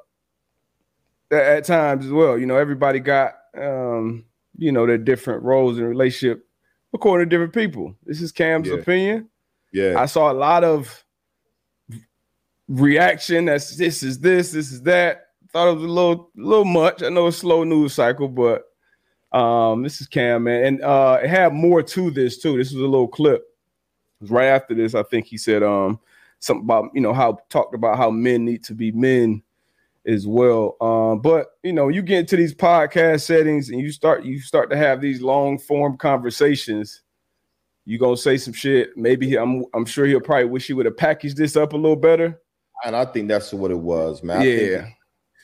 at, at times as well. You know, everybody got um, you know, their different roles in relationship according to different people. This is Cam's Yeah. opinion. yeah, I saw a lot of reaction that's this is this, this is that. Thought it was a little little much. I know it's slow news cycle, but um, this is Cam, man. And uh it had more to this too. This was a little clip. Right after this, I think he said um something about you know how talked about how men need to be men as well. Um, but you know, you get into these podcast settings and you start you start to have these long form conversations. You gonna say some shit. Maybe he, I'm I'm sure he'll probably wish he would have packaged this up a little better. and I think that's what it was, man. I think- yeah,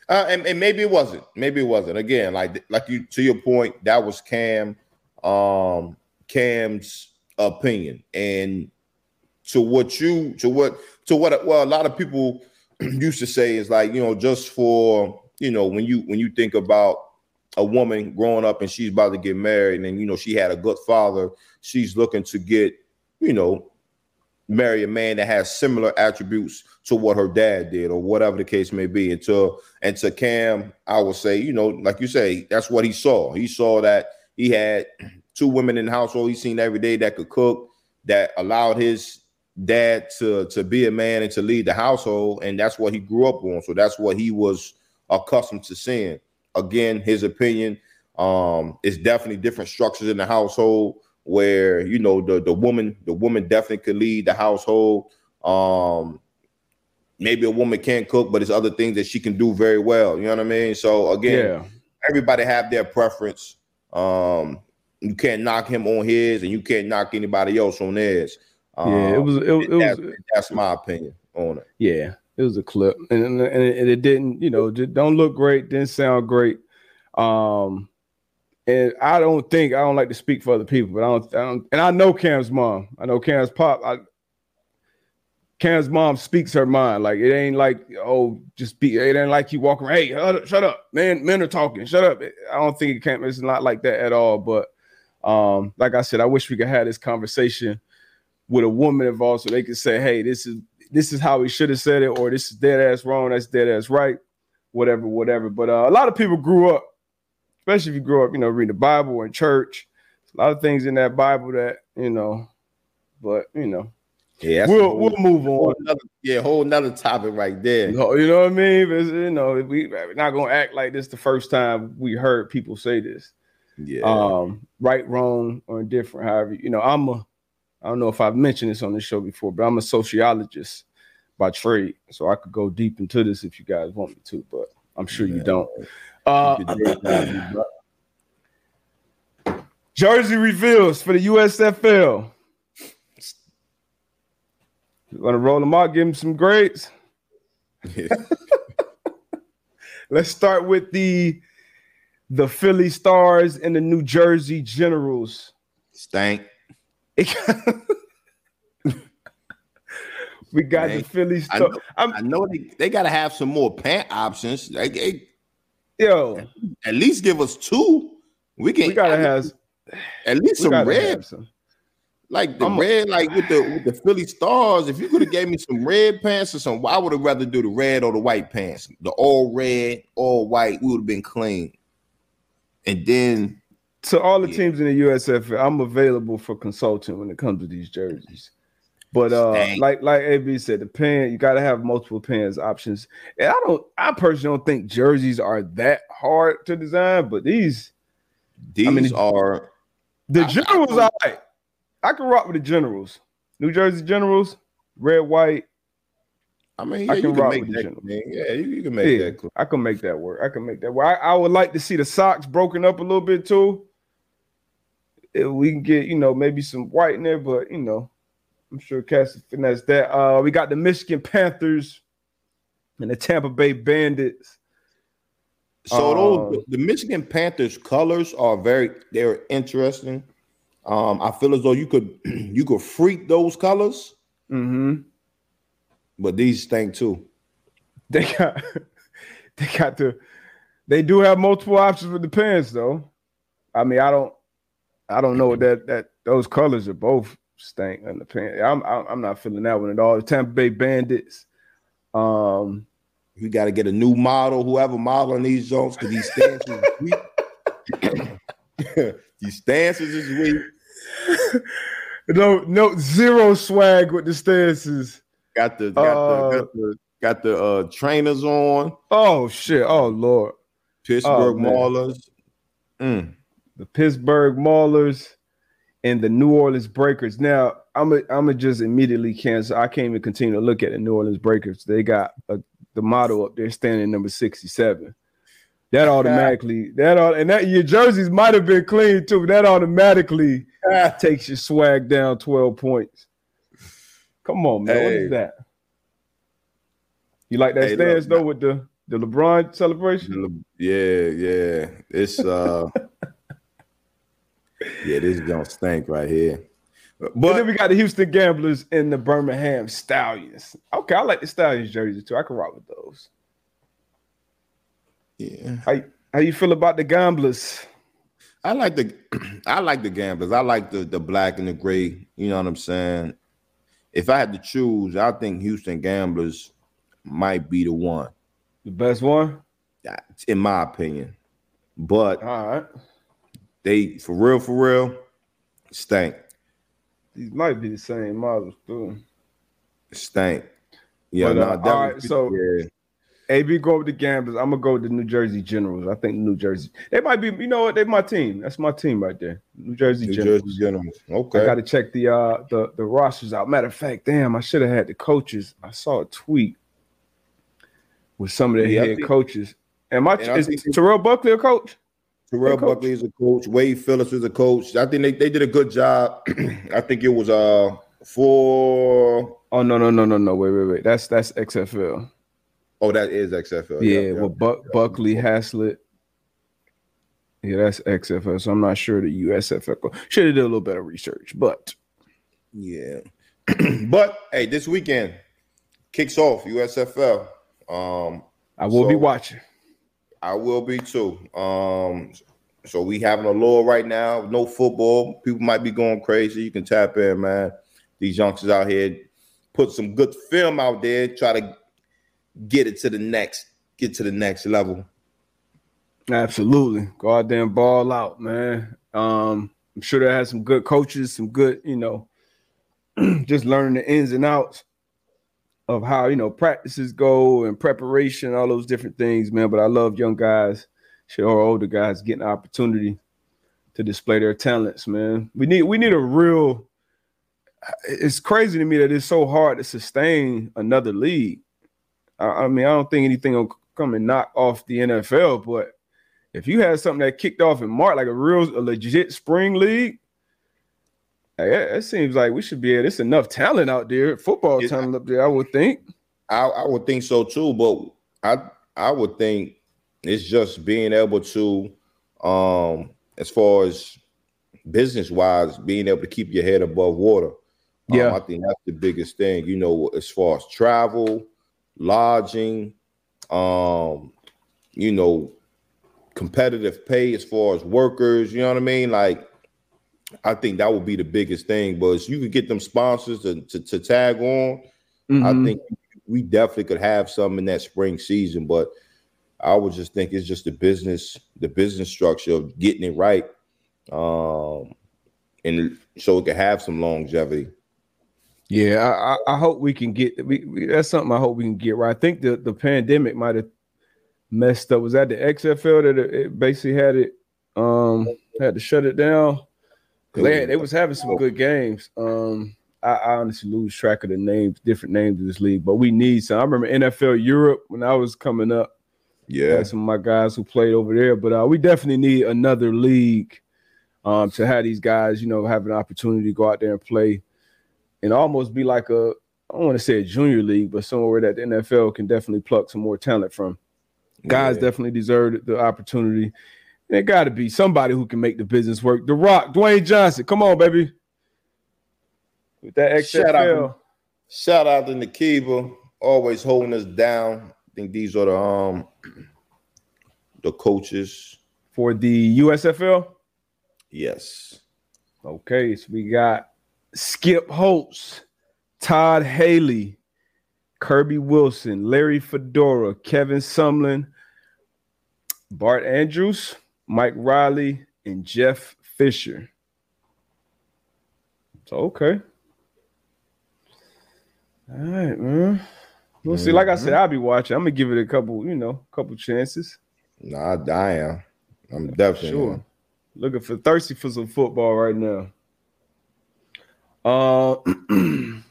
Uh, and, and maybe it wasn't. Maybe it wasn't. Again, like like you to your point, that was Cam, um, Cam's opinion, and to what you to what to what well a lot of people used to say is like you know just for you know when you when you think about a woman growing up and she's about to get married and you know she had a good father, she's looking to get you know marry a man that has similar attributes to what her dad did or whatever the case may be. And to and to Cam, I would say, you know, like you say, that's what he saw. He saw that he had two women in the household he's seen every day that could cook, that allowed his dad to to be a man and to lead the household, and that's what he grew up on. So that's what he was accustomed to seeing. Again, his opinion um is definitely different structures in the household where you know the the woman the woman definitely could lead the household. Um maybe a woman can't cook but it's other things that she can do very well. You know what i mean? So again yeah, everybody have their preference. Um you can't knock him on his and you can't knock anybody else on theirs um, yeah. It was it, it was that's, that's my opinion on it yeah. It was a clip, and and, it, and it didn't you know don't look great, didn't sound great. Um, and I don't think I don't like to speak for other people, but I don't, I don't and I know Cam's mom. I know Cam's pop. I, Cam's mom speaks her mind. Like it ain't like oh, just be. It ain't like you walk around. Hey, shut up, shut up, man. Men are talking. Shut up. I don't think it can't. It's not like that at all. But um, like I said, I wish we could have this conversation with a woman involved, so they could say, hey, this is this is how he should have said it, or this is dead ass wrong. That's dead ass right. Whatever, whatever. But uh, a lot of people grew up, especially if you grew up, you know, reading the Bible or in church. A lot of things in that Bible that you know, but you know, yeah we'll whole- we'll move on. whole nother, yeah whole another topic right there No, You know what I mean? But, you know, we, we're not gonna act like this the first time we heard people say this. yeah Um, right, wrong, or indifferent. However, you know, I'm a. I don't know if I've mentioned this on the show before, but I'm a sociologist by trade, so I could go deep into this if you guys want me to, but I'm sure you don't. Uh, Good day, man. Jersey reveals for the USFL. You want to roll them out, give them some grades. Yeah. Let's start with the the Philly Stars and the New Jersey Generals. stank we got Man, the Philly I know, I'm I know they, they got to have some more pant options. Like they yo, at least give us two. We can we gotta have at least some red, some. like the I'm a- red, like with the with the Philly Stars. If you could have gave me some red pants or some, I would have rather do the red or the white pants. The all red, all white, we would have been clean. And then To all the Yeah. teams in the USFL, I'm available for consulting when it comes to these jerseys. But uh, Dang. like like AB said, the pen you got to have multiple pens options. And I don't, I personally don't think jerseys are that hard to design. But these, these mean, are the I- I generals, don't- I like. I can rock with the generals. New Jersey Generals, red, white. I mean, I can you can rock make with the that. general. Man. Yeah, you, you can make Yeah, that. Cool. I can make that work. I can make that work. I, I would like to see the socks broken up a little bit too. We can get, you know, maybe some white in there, but you know, I'm sure Cass finesse that. Uh, we got the Michigan Panthers and the Tampa Bay Bandits. So those Um, the Michigan Panthers colors are very they're interesting. Um, I feel as though you could you could freak those colors, Mm-hmm. but these stink too. They got they got the they do have multiple options with the pants though. I mean, I don't I don't know that that those colors are both stank on the pants. I'm I'm not feeling that one at all. The Tampa Bay Bandits. Um You got to get a new model, whoever modeling these zones, because these stances is weak. these stances is weak. no no zero swag with the stances. Got the got Uh, the got the, got the uh, trainers on. Oh shit. Oh lord. Pittsburgh man. Maulers. Mm. The Pittsburgh Maulers and the New Orleans Breakers. Now, I'm gonna just immediately cancel. I can't even continue to look at the New Orleans Breakers. They got a, the model up there standing number 67. That automatically, that all, and that your jerseys might have been clean too. That automatically takes your swag down 12 points. Come on, man. What Hey. is that? You like that Hey, stance though with the the LeBron celebration? Yeah, yeah. It's uh yeah, this don't stink right here. But But then we got the Houston Gamblers and the Birmingham Stallions. Okay, I like the Stallions jerseys too. I can rock with those. yeah, How how you feel about the Gamblers? I like the I like the gamblers. I like the the black and the gray. You know what I'm saying? If I had to choose, I think Houston Gamblers might be the one, The best one? in my opinion. But All right. They for real, for real, stank. These might be the same models too. Stank. Yeah, But, no, uh, definitely. all right, so- yeah. AB go with the Gamblers. I'm gonna go with the New Jersey Generals. I think New Jersey. They might be, you know what? They're my team. That's my team right there. New Jersey New Generals. Jersey Generals. Okay. I got to check the uh the the rosters out. Matter of fact, damn, I should have had the coaches. I saw a tweet with some of the Yeah, head think- coaches. Am I, And I is think- Terrell Buckley a coach? Terrell. Buckley is a coach. Wade Phillips is a coach. I think they, they did a good job. I think it was uh for Oh no no no no no wait wait wait that's that's XFL. oh that is XFL. yeah, well Buck, Buckley Haslett. Yeah, that's XFL. So I'm not sure the USFL. Should have did a little better research, but yeah. but hey, this weekend kicks off USFL. Um, I will be watching. I will be too. Um, so we having a lull right now. No football. People might be going crazy. You can tap in, man. These youngsters out here put some good film out there. Try to get it to the next, get to the next level. Absolutely. Go out there and ball out, man. Um, I'm sure they had some good coaches, some good, you know, just learning the ins and outs of how, you know, practices go and preparation, all those different things, man. But I love young guys, or older guys getting the opportunity to display their talents, man. We need we need a real it's crazy to me that it's so hard to sustain another league. I, I mean, I don't think anything will come and knock off the NFL, but if you had something that kicked off in March, like a real a legit spring league, hey, it, seems like we should be at it's enough talent out there, football Yeah. talent up there, I would think. I, I would think so too, but I I would think it's just being able to, um, as far as business wise, being able to keep your head above water. Um, Yeah. I think that's the biggest thing. You know, as far as travel, lodging, um, you know, competitive pay as far as workers. You know what I mean? Like, I think that would be the biggest thing. But if you could get them sponsors to to, to tag on. I Mhm. think we definitely could have some in that spring season, but I would just think it's just the business, the business structure of getting it right, um, and so it could have some longevity. Yeah, I, I, I hope we can get we, we that's something I hope we can get right. I think the, the pandemic might have messed up. Was that the XFL that it, it basically had it um had to shut it down? They, they was having some good games. Um I, I honestly lose track of the names, different names of this league, but we need some. I remember NFL Europe when I was coming up. Yeah, some of my guys who played over there, but uh, we definitely need another league um, to have these guys, you know, have an opportunity to go out there and play and almost be like a I don't want to say a junior league, but somewhere that the NFL can definitely pluck some more talent from. Guys Yeah. definitely deserve the opportunity. It got to be somebody who can make the business work. The Rock, Dwayne Johnson, come on, baby. With that XFL, Shout out. Shout out to Nakiba, always holding us down. I think these are the um the coaches. for the USFL. Yes. Okay, so we got Skip Holtz, Todd Haley, Kirby Wilson, Larry Fedora, Kevin Sumlin, Bart Andrus, Mike Riley, and Jeff Fisher. So okay. All right, man. We'll see. Like I said, I'll be watching. I'm gonna give it a couple, you know, couple chances. Nah, I am. I'm definitely Sure. Looking for thirsty for some football right now. Uh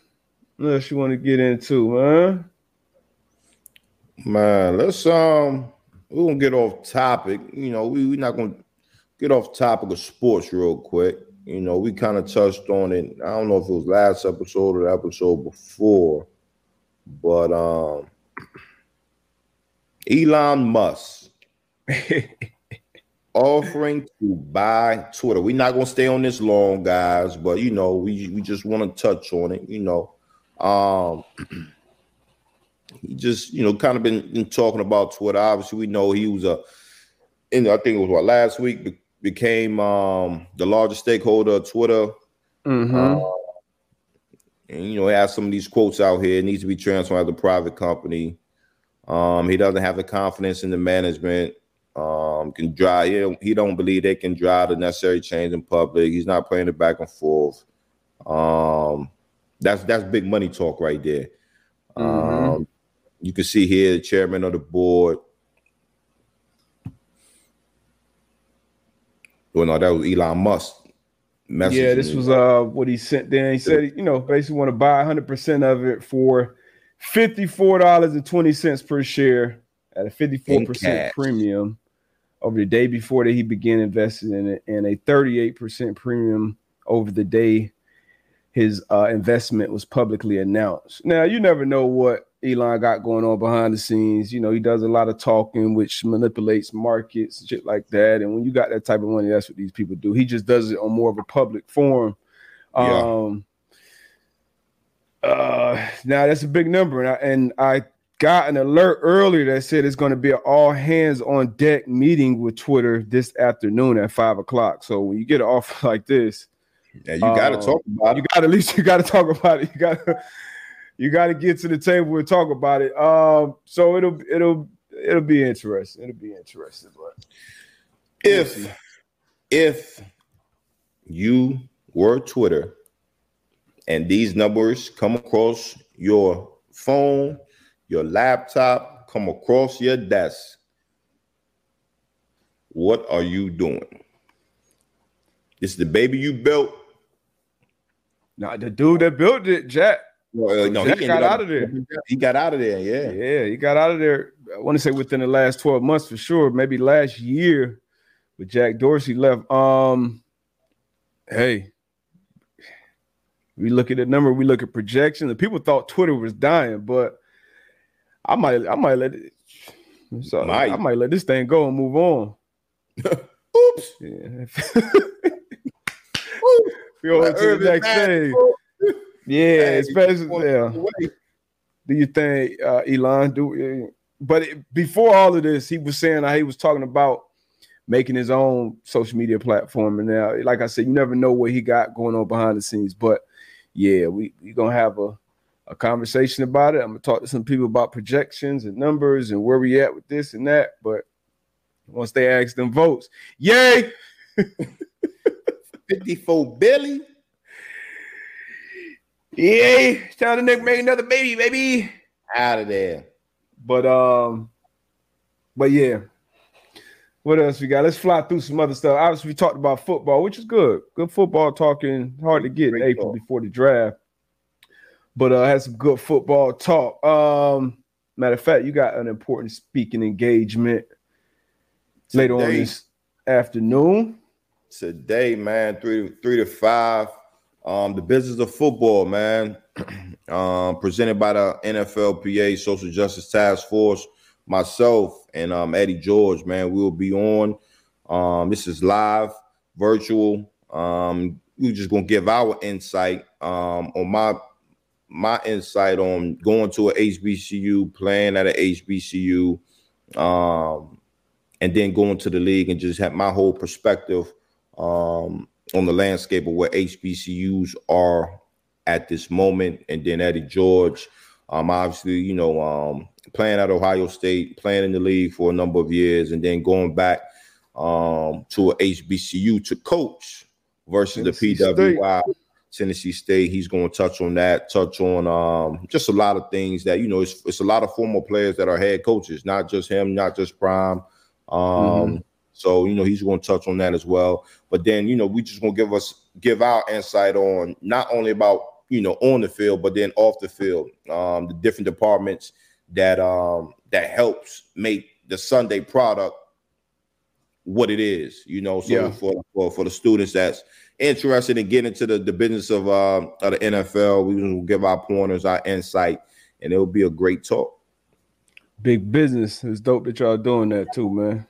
what else you want to get into, man? Man, let's um we're gonna get off topic. You know, we we're not gonna get off topic of sports real quick. You know, we kind of touched on it. I don't know if it was last episode or the episode before, but um Elon Musk offering to buy Twitter. We're not gonna stay on this long, guys, but you know, we we just want to touch on it, you know. Um he just you know kind of been, been talking about Twitter. Obviously, we know he was a in I think it was what last week be- became um the largest stakeholder of Twitter. Mhm. Uh, and you know, he has some of these quotes out here. It needs to be transformed as a private company. Um, he doesn't have the confidence in the management. Um, can drive. He don't, he don't believe they can drive the necessary change in public. He's not playing it back and forth. Um, that's that's big money talk right there. Um, you can see here the chairman of the board. Well, no, that was Elon Musk. Yeah, this was uh what he sent there. He said, you know, basically want to buy 100% of it for $54.20 per share at a 54% premium over the day before that he began investing in it and a 38% premium over the day his uh, investment was publicly announced. Now, you never know what Elon got going on behind the scenes. You know, he does a lot of talking, which manipulates markets, shit like that. And when you got that type of money, that's what these people do. He just does it on more of a public forum. Yeah. Um, uh, now that's a big number, and I, and I got an alert earlier that said it's going to be an all hands on deck meeting with Twitter this afternoon at five o'clock. So when you get off like this, Yeah, you got to um, talk about it. you got at least you got to talk about it. You got you got to get to the table and talk about it. Um, so it'll it'll it'll be interesting. It'll be interesting. But if if you were Twitter and these numbers come across your phone, your laptop, come across your desk, what are you doing? It's the baby you built. now the dude that built it, Jack, Well, uh, no, he got up- out of there. He got out of there. Yeah. Yeah, he got out of there. I want to say within the last 12 months for sure. Maybe last year with Jack Dorsey left. Um, hey, we look at the number, we look at projections. The people thought Twitter was dying, but I might, I might let it. So Might. I might let this thing go and move on. Oops. Yeah. we on to the next thing. Yeah, Hey, especially yeah. Do you think uh, Elon do? But it, before all of this, he was saying he was talking about making his own social media platform. And now, like I said, you never know what he got going on behind the scenes. But yeah, we we gonna have a a conversation about it. I'm gonna talk to some people about projections and numbers and where we at with this and that. But once they ask them votes, yay! 54 Billy. Yay! It's time to make make another baby, baby. Out of there. But um, but yeah. What else we got? Let's fly through some other stuff. Obviously, we talked about football, which is good. Good football talking. Hard to get in April talk. before the draft. But uh had some good football talk. Um, matter of fact, you got an important speaking engagement later on this afternoon. today, man, three three to five. Um, the business of football, man. um, presented by the NFLPA Social Justice Task Force. Myself and um, Eddie George, man, we will be on. Um, this is live, virtual. Um, we're just gonna give our insight um, on my my insight on going to a HBCU, playing at a HBCU, um, and then going to the league and just have my whole perspective um, on the landscape of where HBCUs are at this moment. And then Eddie George, um, obviously, you know, um, playing at Ohio State, playing in the league for a number of years, and then going back um, to a HBCU to coach versus Tennessee the PWI. State. Tennessee State. He's going to touch on that, touch on um, just a lot of things that you know. It's, it's a lot of former players that are head coaches, not just him, not just Prime. Um, mm-hmm. So you know he's going to touch on that as well. But then you know we just going to give us give our insight on not only about you know on the field, but then off the field, um, the different departments that um, that helps make the Sunday product what it is. You know, so yeah. for, for for the students that's interested in getting into the, the business of uh, of the NFL, we will give our pointers, our insight, and it will be a great talk. Big business. It's dope that y'all doing that too, man.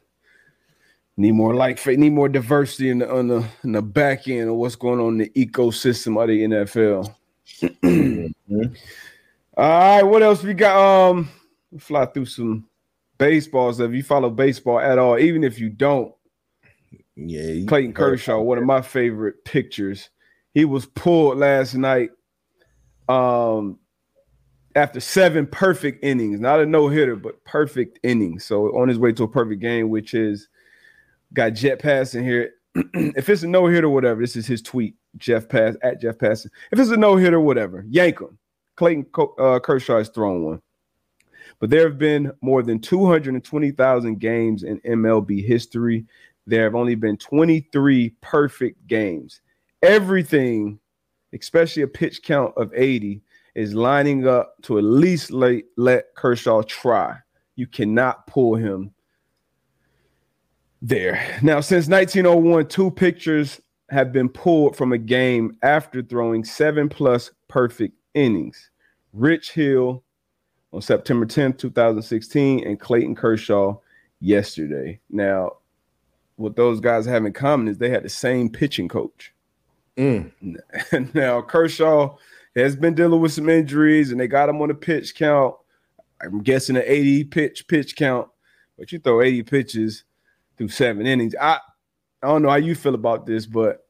Need more like need more diversity in the on the in the back end of what's going on in the ecosystem of the NFL. mm-hmm. All right, what else we got? Um, fly through some baseballs. If you follow baseball at all, even if you don't, yeah, Clayton Kershaw, one of my favorite pictures. He was pulled last night. Um, after seven perfect innings, not a no hitter, but perfect innings. So on his way to a perfect game, which is got Jeff Passan here. if it's a no hitter, or whatever, this is his tweet. Jeff Pass at Jeff Passan. If it's a no hitter, or whatever, yank him. Clayton uh, Kershaw has thrown one. But there have been more than 220,000 games in MLB history. There have only been 23 perfect games. Everything, especially a pitch count of 80, is lining up to at least let, let Kershaw try. You cannot pull him there. Now, since 1901, two pictures have been pulled from a game after throwing seven plus perfect innings. Rich Hill on September 10th, 2016, and Clayton Kershaw yesterday. Now, what those guys have in common is they had the same pitching coach. Mm. now, Kershaw has been dealing with some injuries, and they got him on a pitch count. I'm guessing an 80 pitch pitch count, but you throw 80 pitches through seven innings. I I don't know how you feel about this, but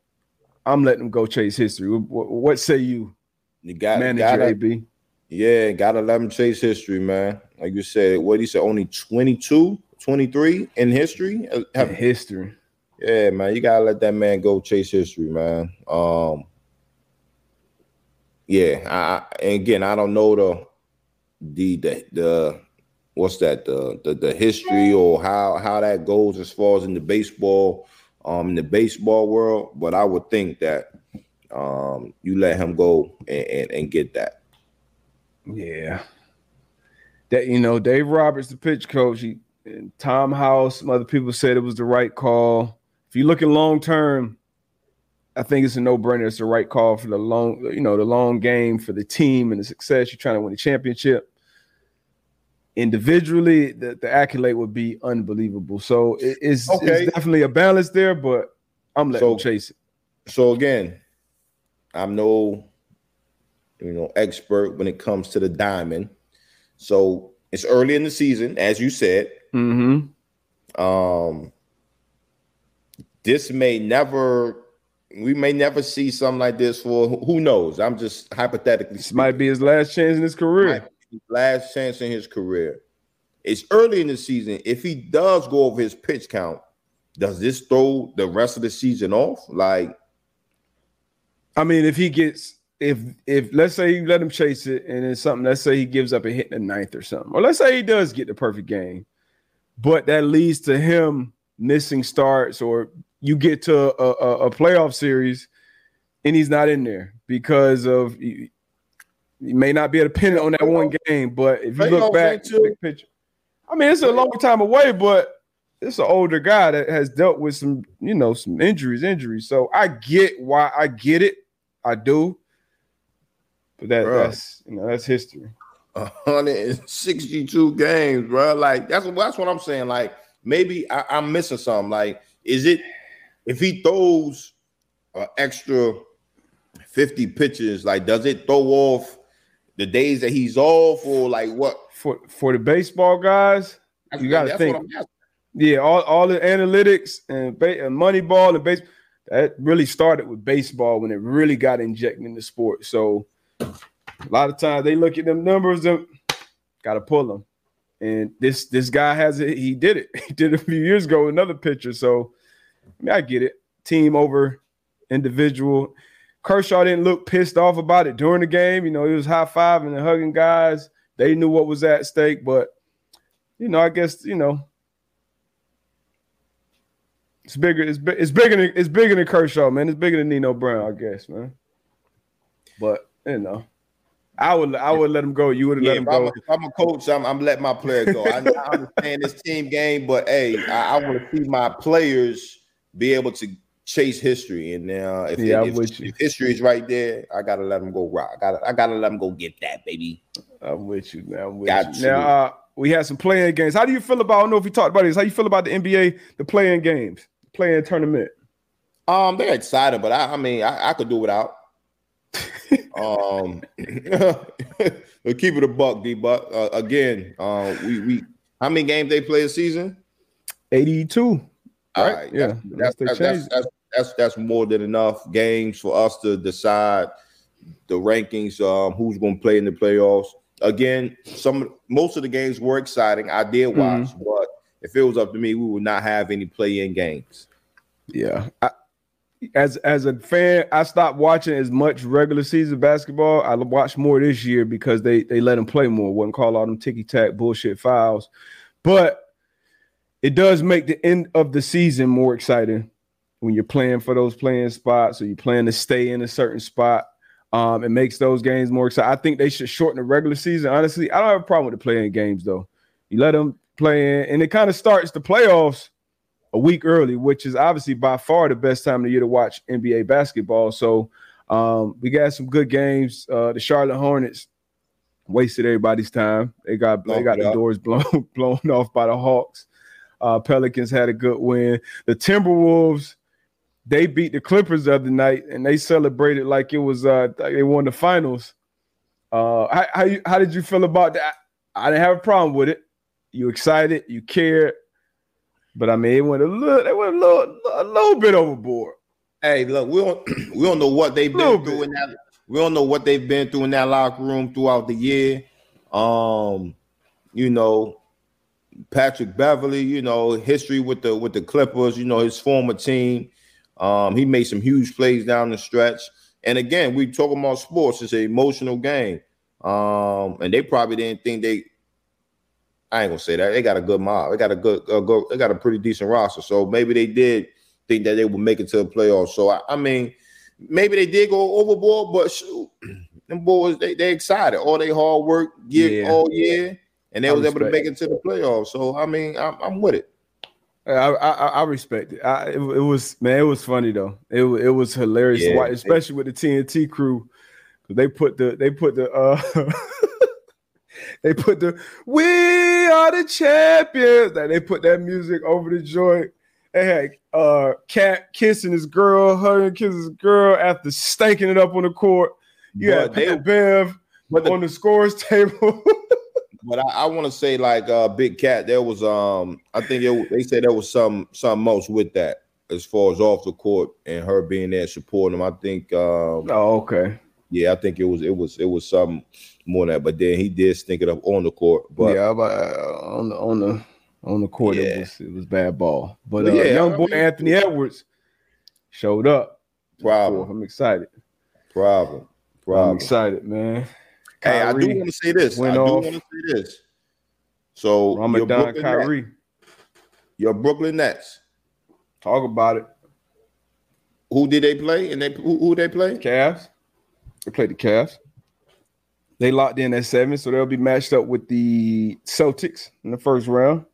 I'm letting him go chase history. What, what say you? You got manager gotta, AB. Yeah, gotta let him chase history, man. Like you said, what he said, only 22, 23 in history. Uh, have, in history. Yeah, man. You gotta let that man go chase history, man. Um yeah, I, and again, I don't know the the the, the what's that the, the the history or how how that goes as far as in the baseball um in the baseball world? But i would think that um you let him go and, and, and get that. Yeah. That you know dave roberts the pitch coach he tom house some other people said it was the right call. If you're looking long term i think it's a no-brainer. It's the right call for the long you know the long game for the team and the success. You're trying to win a championship individually, the, the accolade would be unbelievable. So it, it's, okay. it's definitely a balance there, but I'm letting so, chase it. So again, I'm no you know expert when it comes to the diamond. So it's early in the season, as you said. Mm-hmm. Um, this may never, we may never see something like this for who knows. I'm just hypothetically. This might be his last chance in his career last chance in his career. It's early in the season. If he does go over his pitch count, does this throw the rest of the season off? Like, I mean, if he gets if if let's say you let him chase it and it's something, let's say he gives up a hit in the ninth or something, or let's say he does get the perfect game, but that leads to him missing starts, or you get to a, a, a playoff series and he's not in there because of you may not be able to pin it on that one game, but if you look back, big picture, I mean, it's a long time away, but it's an older guy that has dealt with some, you know, some injuries, injuries. So I get why I get it. I do. But that, that's you know that's history. 162 games, bro. Like that's that's what I'm saying. Like maybe I, I'm missing something. Like, is it if he throws an extra 50 pitches, like does it throw off the days that he's off, or like what? For for the baseball guys, you got to think. what I'm asking. Yeah, all, all the analytics and, ba- and money ball and base that really started with baseball when it really got injected in the sport. So a lot of times they look at them numbers and got to pull them. And this this guy has it. He did it. He did it a few years ago. Another pitcher. So I, mean, I get it. Team over individual. Kershaw didn't look pissed off about it during the game. You know, he was high fiving and hugging guys. They knew what was at stake, but you know, I guess you know it's bigger. It's, it's bigger. Than, it's bigger than Kershaw, man. It's bigger than Nino Brown, I guess, man. But you know, I would I would let him go. You would have Yeah, let him if I'm, go. a, if I'm a coach, I'm, I'm letting my player go. I, I understand this team game, but hey, I, I want to see my players be able to chase history. And now, if, Yeah, if, if history is right there, I gotta let them go. Right, I gotta I gotta let them go get that, baby. I'm with you, man. I'm with Got you. you. Now uh, we had some play-in games. How do you feel about? I don't know if we talked about this. How you feel about the NBA, the play-in games, play-in tournament? Um, they're excited, but I, I mean, I, I could do without. um, keep it a buck, D. But uh, again, uh, we we how many games they play a season? 82. All Right? right, Yeah, that's, that's, that's, that's, that's, that's more than enough games for us to decide the rankings, um, who's going to play in the playoffs. Again, some most of the games were exciting. I did Mm-hmm. watch, but if it was up to me, we would not have any play-in games. Yeah. I, as as a fan, I stopped watching as much regular season basketball. I watched more this year because they they let them play more. Wouldn't call all them ticky tack bullshit fouls, but it does make the end of the season more exciting when you're playing for those play-in spots or you plan to stay in a certain spot. Um, it makes those games more exciting. I think they should shorten the regular season. Honestly, I don't have a problem with the play-in games though. You let them play in, and it kind of starts the playoffs a week early, which is obviously by far the best time of the year to watch NBA basketball. So um, we got some good games. Uh, the Charlotte Hornets wasted everybody's time. They got they got the doors blown blown off by the Hawks. Uh, Pelicans had a good win. The Timberwolves they beat the Clippers the other night and they celebrated like it was uh they won the finals. Uh, how how, you, how did you feel about that? I didn't have a problem with it. You excited? You cared? But I mean, it went a little, it went a little, a little bit overboard. Hey, look, we don't we don't know what they've been through in that. We don't know what they've been through in that locker room throughout the year. Um, you know, Patrick Beverley, you know, history with the with the Clippers, you know, his former team. Um, he made some huge plays down the stretch. And again, we talking about sports, it's an emotional game. Um, and they probably didn't think they I ain't gonna say that. They got a good mob. They got a good, a good they got a pretty decent roster. So maybe they did think that they would make it to the playoffs. So I, I mean, maybe they did go overboard, but shoot, them boys they they excited. All they hard work year Yeah. all year, and they I was able to make it to the playoffs. So I mean, I'm, I'm with it. I, I, I respect it. I, it. It was man, it was funny though. It it was hilarious Yeah. watch, especially with the TNT crew. They put the they put the uh they put the we are the champions. Like they put that music over the joint. They had uh KAT kissing his girl, hugging kissing his girl after stanking it up on the court. Yeah, they- Bev But the on the scores table. But I, I want to say, like uh, Big Cat, there was um, I think it, they said there was some some most with that as far as off the court and her being there supporting him. I think, um, oh, okay. yeah, I think it was it was it was some more than that. But then he did stink it up on the court. But yeah, but uh, on the on the on the court, Yeah. it was it was bad ball. But But uh, yeah, young I boy mean- Anthony Edwards showed up. Problem. I'm excited. problem, Problem. I'm excited, man. Hey, I do want to say this. I do want to say this. So your Ramadan Brooklyn, Nets, your Brooklyn Nets. Talk about it. Who did they play? And they who, who they play? Cavs. They played the Cavs. They locked in at seven, so they'll be matched up with the Celtics in the first round.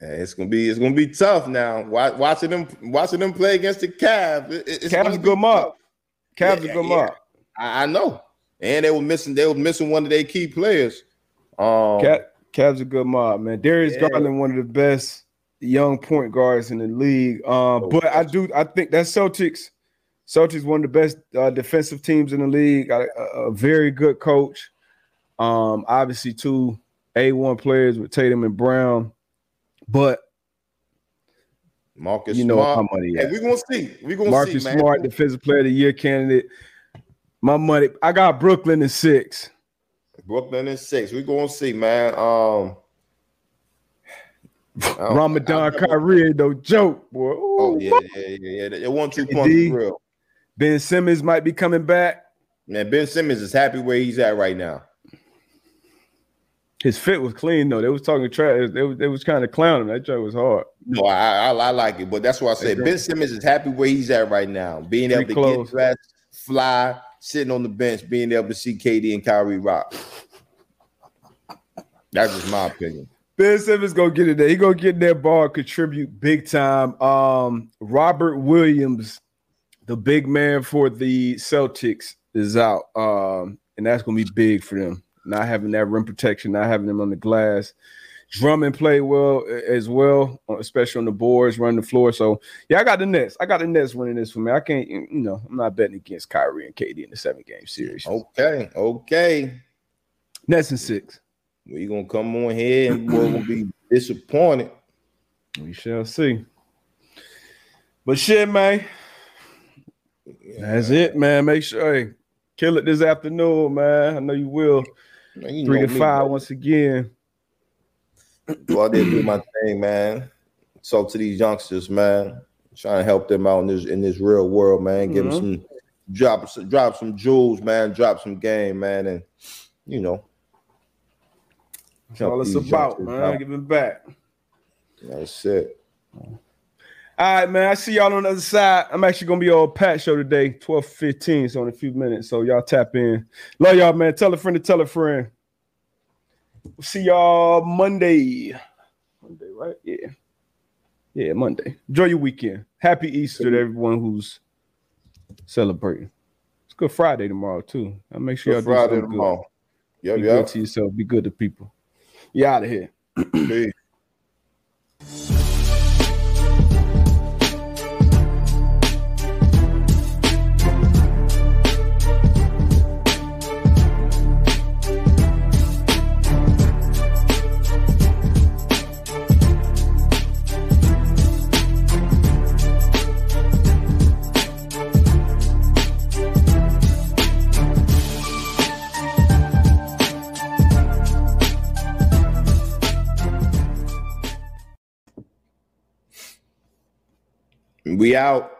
It's gonna be it's gonna be tough now. Wa- Watching them watching them play against the Cavs. it- it's Cavs a good mob. tough. Cavs Yeah, are good yeah. mob. I, I know. And they were missing. They were missing one of their key players. Um, Cat, Cavs a good mob, man. Darius Yeah. Garland, one of the best young point guards in the league. Um, Oh, but I do, I think that Celtics, Celtics one of the best uh, defensive teams in the league. Got a, a very good coach. Um, obviously two A one players with Tatum and Brown, but Marcus you know Smart. how money. Hey, we're gonna see. We're gonna Marcus see. Smart, defensive player of the year candidate. My money, I got Brooklyn in six. Brooklyn is six. We're gonna see, man. Um, Ramadan Kyrie no joke, boy. Oh Ooh, yeah, yeah, yeah, yeah. That one two is real. Ben Simmons might be coming back. Man, Ben Simmons is happy where he's at right now. His fit was clean though. They was talking trash. They was, they was kind of clowning. That joke was hard. No, I, I I like it, but that's why I say Ben Simmons is happy where he's at right now. Being able to close. get dressed, fly, sitting on the bench, being able to see KD and Kyrie rock. That's just my opinion. Ben Simmons gonna get it there. He gonna get in that ball, contribute big time. Um, Robert Williams, the big man for the Celtics, is out. Um, and that's gonna be big for them. Not having that rim protection, not having them on the glass. Drummond played well as well, uh, especially on the boards, running the floor. So yeah, I got the Nets. I got the Nets winning this for me. I can't, you know, I'm not betting against Kyrie and KD in the seven game series. Okay, okay. Nets and six. We gonna come on here and we're gonna be disappointed. We shall see. But shit, man. That's it, man. Make sure hey, kill it this afternoon, man. I know you will. Man, you Three to me, five man. once again. Go out there do my thing, man. Talk to these youngsters, man. Trying to help them out in this in this real world, man. Give them mm-hmm. some drop drop some jewels, man. Drop some game, man, and you know. That's all it's about, man. out. Giving back. That's it. All right, man. I see y'all on the other side. I'm actually gonna be on Pat show today, 12 15, so in a few minutes. So y'all tap in. Love y'all, man. Tell a friend to tell a friend. We'll see y'all Monday. Monday, right? Yeah. Yeah, Monday. Enjoy your weekend. Happy Easter to everyone who's celebrating. It's Good Friday tomorrow, too. I'll make sure Good y'all do Friday tomorrow. Yep, Be yep. good to yourself. Be good to people. You out of here. Peace. We out.